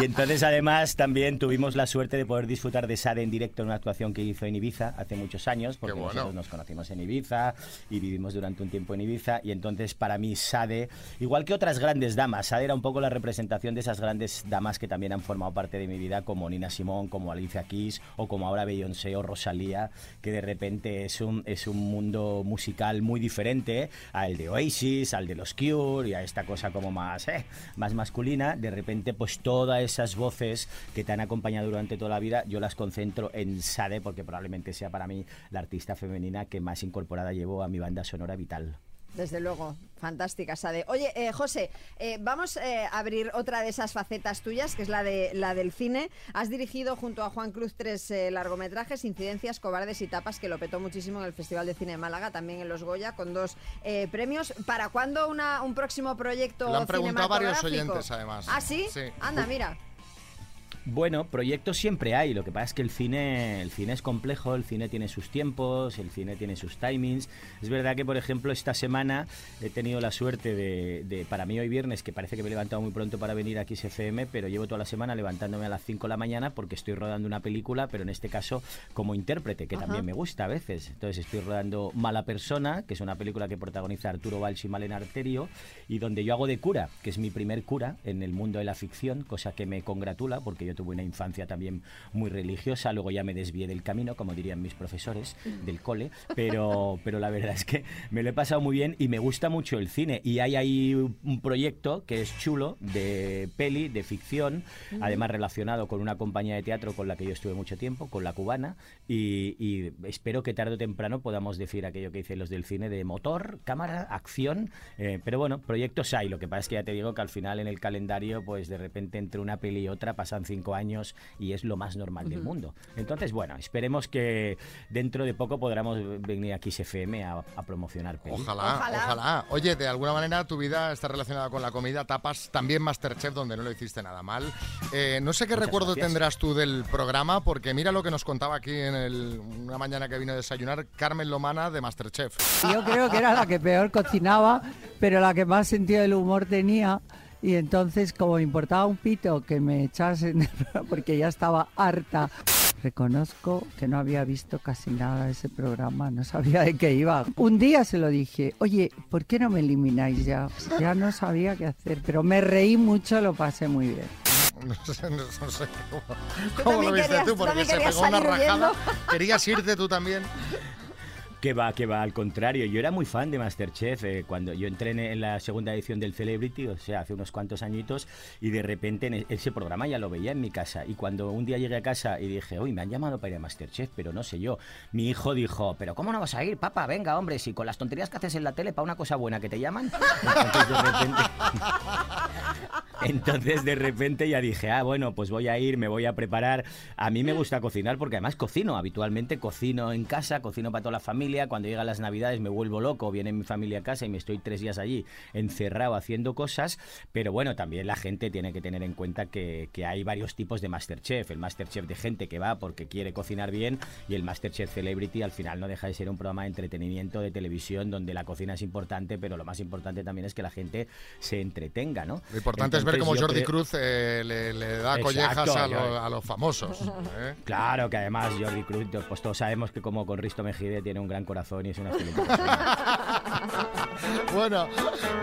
Y entonces además también tuvimos la suerte de poder disfrutar de Sade en directo en una actuación que hizo en Ibiza hace muchos años, porque bueno. nosotros nos conocimos en Ibiza y vivimos durante un tiempo en Ibiza y entonces para mí Sade, igual que otras grandes damas, Sade era un poco la representación de esas grandes damas que también han formado parte de mi vida, como Nina Simón, como Alicia Keys o como ahora Beyoncé o Rosalía, que de repente es un, es un mundo musical muy diferente al de Oasis, al de los Cure y a esta cosa como más, eh, más masculina. De repente, pues todas esas voces que te han acompañado durante toda la vida, yo las concentro en Sade porque probablemente sea para mí la artista femenina que más incorporada llevo a mi banda sonora vital. Desde luego, fantástica, Sade. Oye, eh, José, eh, vamos eh, a abrir otra de esas facetas tuyas, que es la de la del cine. Has dirigido junto a Juan Cruz tres eh, largometrajes, Incidencias, Cobardes y Tapas, que lo petó muchísimo en el Festival de Cine de Málaga, también en los Goya, con dos premios. ¿Para cuándo una, un próximo proyecto Lo han preguntado varios oyentes, además. ¿Ah, sí? Sí. Anda, mira. Bueno, proyectos siempre hay. Lo que pasa es que el cine, el cine es complejo, el cine tiene sus tiempos, el cine tiene sus timings. Es verdad que, por ejemplo, esta semana he tenido la suerte de, de- para mí hoy viernes, que parece que me he levantado muy pronto para venir aquí a XFM, pero llevo toda la semana levantándome a las 5 de la mañana porque estoy rodando una película, pero en este caso como intérprete, que Ajá. también me gusta a veces. Entonces estoy rodando Mala Persona, que es una película que protagoniza Arturo Valls y Malena Arterio, y donde yo hago de cura, que es mi primer cura en el mundo de la ficción, cosa que me congratula porque yo tuve una infancia también muy religiosa, luego ya me desvié del camino, como dirían mis profesores del cole, pero, pero la verdad es que me lo he pasado muy bien y me gusta mucho el cine. Y hay ahí un proyecto que es chulo de peli, de ficción, además relacionado con una compañía de teatro con la que yo estuve mucho tiempo, con la cubana, y, y espero que tarde o temprano podamos decir aquello que dicen los del cine de motor, cámara, acción, eh, pero bueno, proyectos hay, lo que pasa es que ya te digo que al final en el calendario, pues de repente entre una peli y otra pasan cinco años y es lo más normal del Ujú. mundo. Entonces, bueno, esperemos que dentro de poco podamos venir aquí a FM a, a promocionar pelis. Ojalá, ojalá, Oye, de alguna manera tu vida está relacionada con la comida, tapas, también Masterchef, donde no lo hiciste nada mal. Eh, no sé qué Muchas recuerdo gracias. tendrás tú del programa, porque mira lo que nos contaba aquí en el- una mañana que vino a desayunar Carmen Lomana de Masterchef. Yo creo que era la que peor cocinaba, pero la que más sentido del humor tenía. Y entonces, como me importaba un pito que me echasen, porque ya estaba harta. Reconozco que no había visto casi nada de ese programa, no sabía de qué iba. Un día se lo dije, oye, ¿por qué no me elimináis ya? Ya no sabía qué hacer, pero me reí mucho, lo pasé muy bien. No sé, no sé cómo, lo viste querías- tú, porque se pegó una rajada. huyendo. ¿Querías irte tú también? Que va, que va, al contrario. Yo era muy fan de Masterchef eh, cuando yo entré en- la segunda edición del Celebrity, o sea, hace unos cuantos añitos, y de repente en e- ese programa ya lo veía en mi casa. Y cuando un día llegué a casa y dije, uy, me han llamado para ir a Masterchef, pero no sé yo. Mi hijo dijo, pero ¿cómo no vas a ir, papá? Venga, hombre, si con las tonterías que haces en la tele para una cosa buena que te llaman. Entonces de repente... Entonces de repente ya dije, ah, bueno, pues voy a ir, me voy a preparar. A mí me gusta cocinar porque además cocino, habitualmente cocino en casa, cocino para toda la familia. Cuando llegan las navidades me vuelvo loco, viene mi familia a casa y me estoy tres días allí encerrado haciendo cosas. Pero bueno, también la gente tiene que tener en cuenta que, que hay varios tipos de Masterchef. El Masterchef de gente que va porque quiere cocinar bien y el Masterchef Celebrity al final no deja de ser un programa de entretenimiento de televisión donde la cocina es importante, pero lo más importante también es que la gente se entretenga, ¿no? Lo importante es ver Entonces, cómo Jordi creo- Cruz eh, le, le da Exacto, collejas a, lo- a los famosos. ¿eh? Claro que además Jordi Cruz, pues todos sabemos que como con Risto Mejide tiene un gran corazón y es una excelente. Bueno,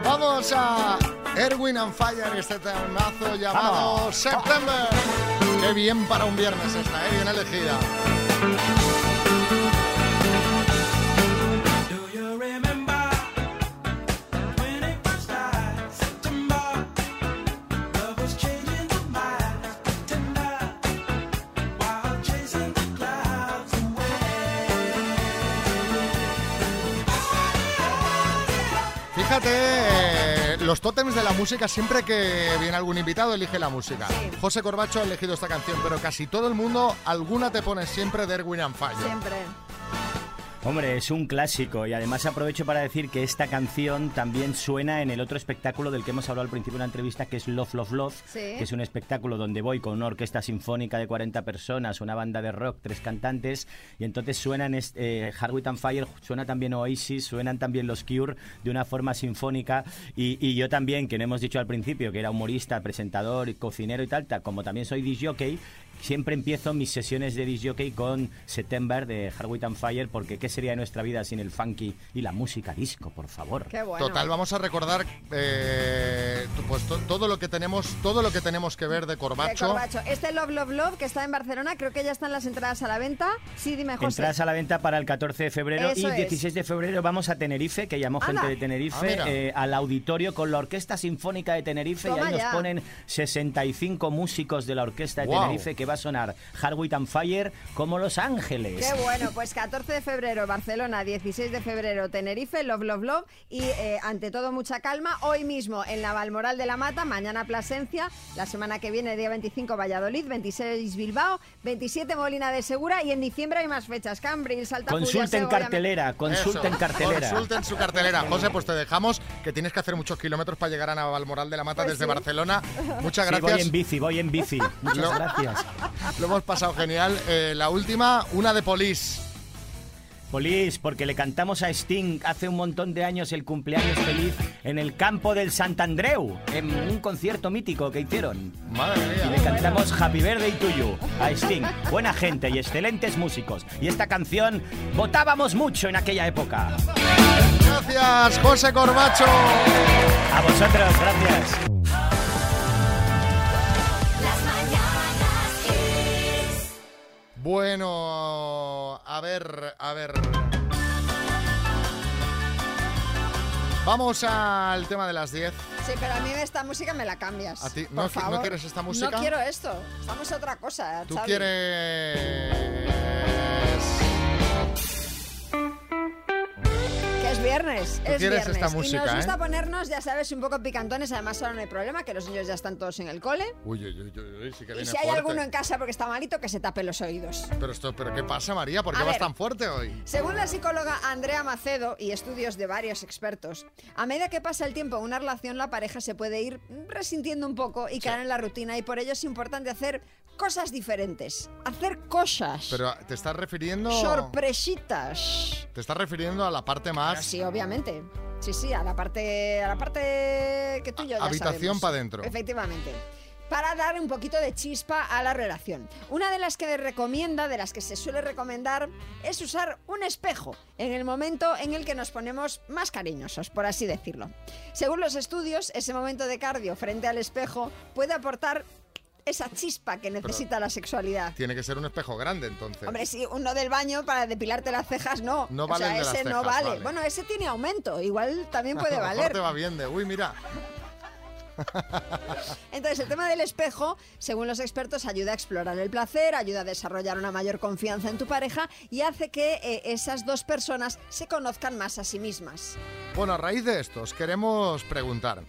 vamos a Erwin and Fire, este temazo llamado. September. Qué bien para un viernes esta, ¿eh? bien elegida. Los tótems de la música, siempre que viene algún invitado, elige la música. José Corbacho ha elegido esta canción, pero casi todo el mundo, alguna te pone siempre de Erwin and Fire. Siempre. Hombre, es un clásico y además aprovecho para decir que esta canción también suena en el otro espectáculo del que hemos hablado al principio de la entrevista, que es Love, Love, Love, Sí. que es un espectáculo donde voy con una orquesta sinfónica de 40 personas, una banda de rock, tres cantantes, y entonces suenan este, eh, and Fire, suena también Oasis, suenan también los Cure de una forma sinfónica, y, y yo también, que no hemos dicho al principio, que era humorista, presentador, y cocinero y tal, tal, como también soy disc jockey, Siempre empiezo mis sesiones de disc jockey con September de Hard With and Fire, porque ¿qué sería de nuestra vida sin el funky y la música disco, por favor? Qué bueno. Total, vamos a recordar eh, pues to- todo lo que tenemos, todo lo que tenemos que ver de De Corbacho. Este Love Love Love que está en Barcelona, creo que ya están las entradas a la venta. Sí, dime, José. Entradas a la venta para el 14 de febrero Eso y es. 16 de febrero vamos a Tenerife, que llamó Anda. gente de Ah, Tenerife, mira. eh, al auditorio con la Orquesta Sinfónica de Tenerife y ahí nos ponen 65 músicos de la Orquesta de. Tenerife que va a sonar Hard With and Fire como Los Ángeles. Qué bueno, pues 14 de febrero Barcelona, 16 de febrero Tenerife, Love Love Love y eh, ante todo mucha calma. Hoy mismo en la Valmoral de la Mata, mañana Plasencia, la semana que viene día 25 Valladolid, 26 Bilbao, 27 Molina de Segura y en diciembre hay más fechas, Cambrils, Altafulla, Consulten cartelera, consulten Eso, cartelera. Consulten su cartelera. José, pues te dejamos, que tienes que hacer muchos kilómetros para llegar a Navalmoral de la Mata Pues desde sí. Barcelona. Muchas Sí, voy gracias. en bici, voy en bici. Muchas Lo- gracias. Lo hemos pasado genial. Eh, la última, una de Polis. Polis, porque le cantamos a Sting hace un montón de años el cumpleaños feliz en el campo del Santandreu, en un concierto mítico que hicieron. Madre Y mía. le cantamos Happy Birthday to You a Sting. Buena gente y excelentes músicos. Y esta canción votábamos mucho en aquella época. Gracias, José Corbacho. A vosotros, gracias. Bueno, a ver, a ver. Vamos al tema de las 10. Sí, pero a mí esta música me la cambias. ¿A ti? por ¿No favor. quieres esta música? No quiero esto. Estamos a otra cosa. ¿Tú Xavi. quieres...? Viernes. Tú es quieres viernes. esta y música, nos gusta ¿eh? ponernos, ya sabes, un poco picantones. Además, ahora no hay problema, que los niños ya están todos en el cole. Uy, uy, uy, sí que Y viene si hay alguno en casa porque está malito, que se tape los oídos. Pero esto, ¿pero qué pasa, María? ¿Por qué A vas ver. tan fuerte hoy? Según la psicóloga Andrea Macedo y estudios de varios expertos, a medida que pasa el tiempo en una relación, la pareja se puede ir resintiendo un poco y caer en la rutina y por ello es importante hacer cosas diferentes. Hacer cosas. Pero te estás refiriendo... Sorpresitas. Te estás refiriendo a la parte más... Sí, obviamente. Sí, sí, a la parte, a la parte que tú y yo ya Habitación sabemos. pa' dentro. Efectivamente. Para dar un poquito de chispa a la relación. Una de las que recomienda, de las que se suele recomendar, es usar un espejo en el momento en el que nos ponemos más cariñosos, por así decirlo. Según los estudios, ese momento de cardio frente al espejo puede aportar esa chispa que necesita la sexualidad. Tiene que ser un espejo grande, entonces. Hombre, sí, uno del baño para depilarte las cejas no. No o vale sea, de las ese no vale. vale. Bueno, ese tiene aumento, igual también puede A lo mejor valer. te va bien de... Uy, mira. Entonces, el tema del espejo, según los expertos, ayuda a explorar el placer, ayuda a desarrollar una mayor confianza en tu pareja y hace que eh, esas dos personas se conozcan más a sí mismas. Bueno, a raíz de esto, os queremos preguntar,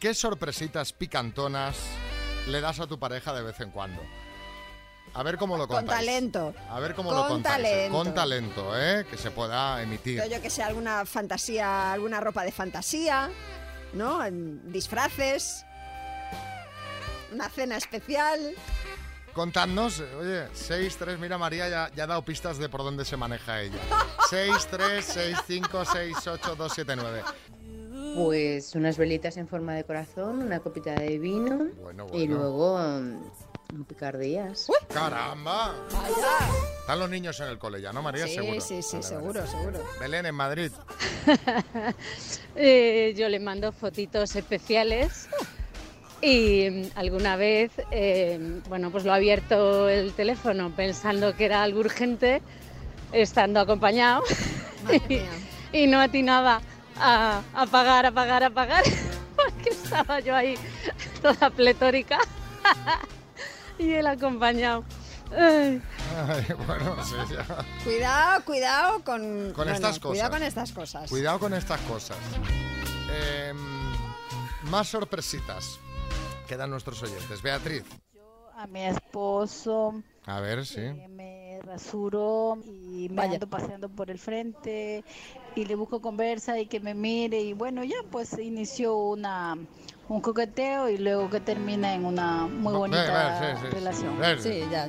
¿qué sorpresitas picantonas le das a tu pareja de vez en cuando? A ver cómo lo Con contáis. talento. A ver cómo Con lo contáis. eh, talento. Con talento, ¿eh? Que se pueda emitir. Yo, yo que sé, alguna fantasía, alguna ropa de fantasía, ¿no? Disfraces, una cena especial. Contadnos, oye, 6-3, mira María, ya, ya ha dado pistas de por dónde se maneja ella. 6-3-6-5-6-8-2-7-9. Pues unas velitas en forma de corazón, una copita de vino Bueno, y luego un picardías. ¡Caramba! Están los niños en el cole ya, ¿no, María? Sí, seguro. sí, sí, Vale, seguro, vale. seguro. Belén, en Madrid. Eh, yo le mando fotitos especiales y mm, alguna vez, eh, bueno, pues lo ha abierto el teléfono pensando que era algo urgente, estando acompañado y, y no atinaba a apagar, apagar, apagar, porque estaba yo ahí toda pletórica y él acompañado. Ay. Ay, bueno, sí, ya. Cuidado, cuidado con, Con estas cosas. Cuidado con estas cosas. Cuidado con estas cosas. Eh, más sorpresitas. Quedan nuestros oyentes. Beatriz. A mi esposo A ver, sí. eh, me rasuro y me ando paseando por el frente y le busco conversa y que me mire y bueno, ya pues inició una un coqueteo y luego que termina en una muy bonita sí, sí, sí, relación. Sí, ya.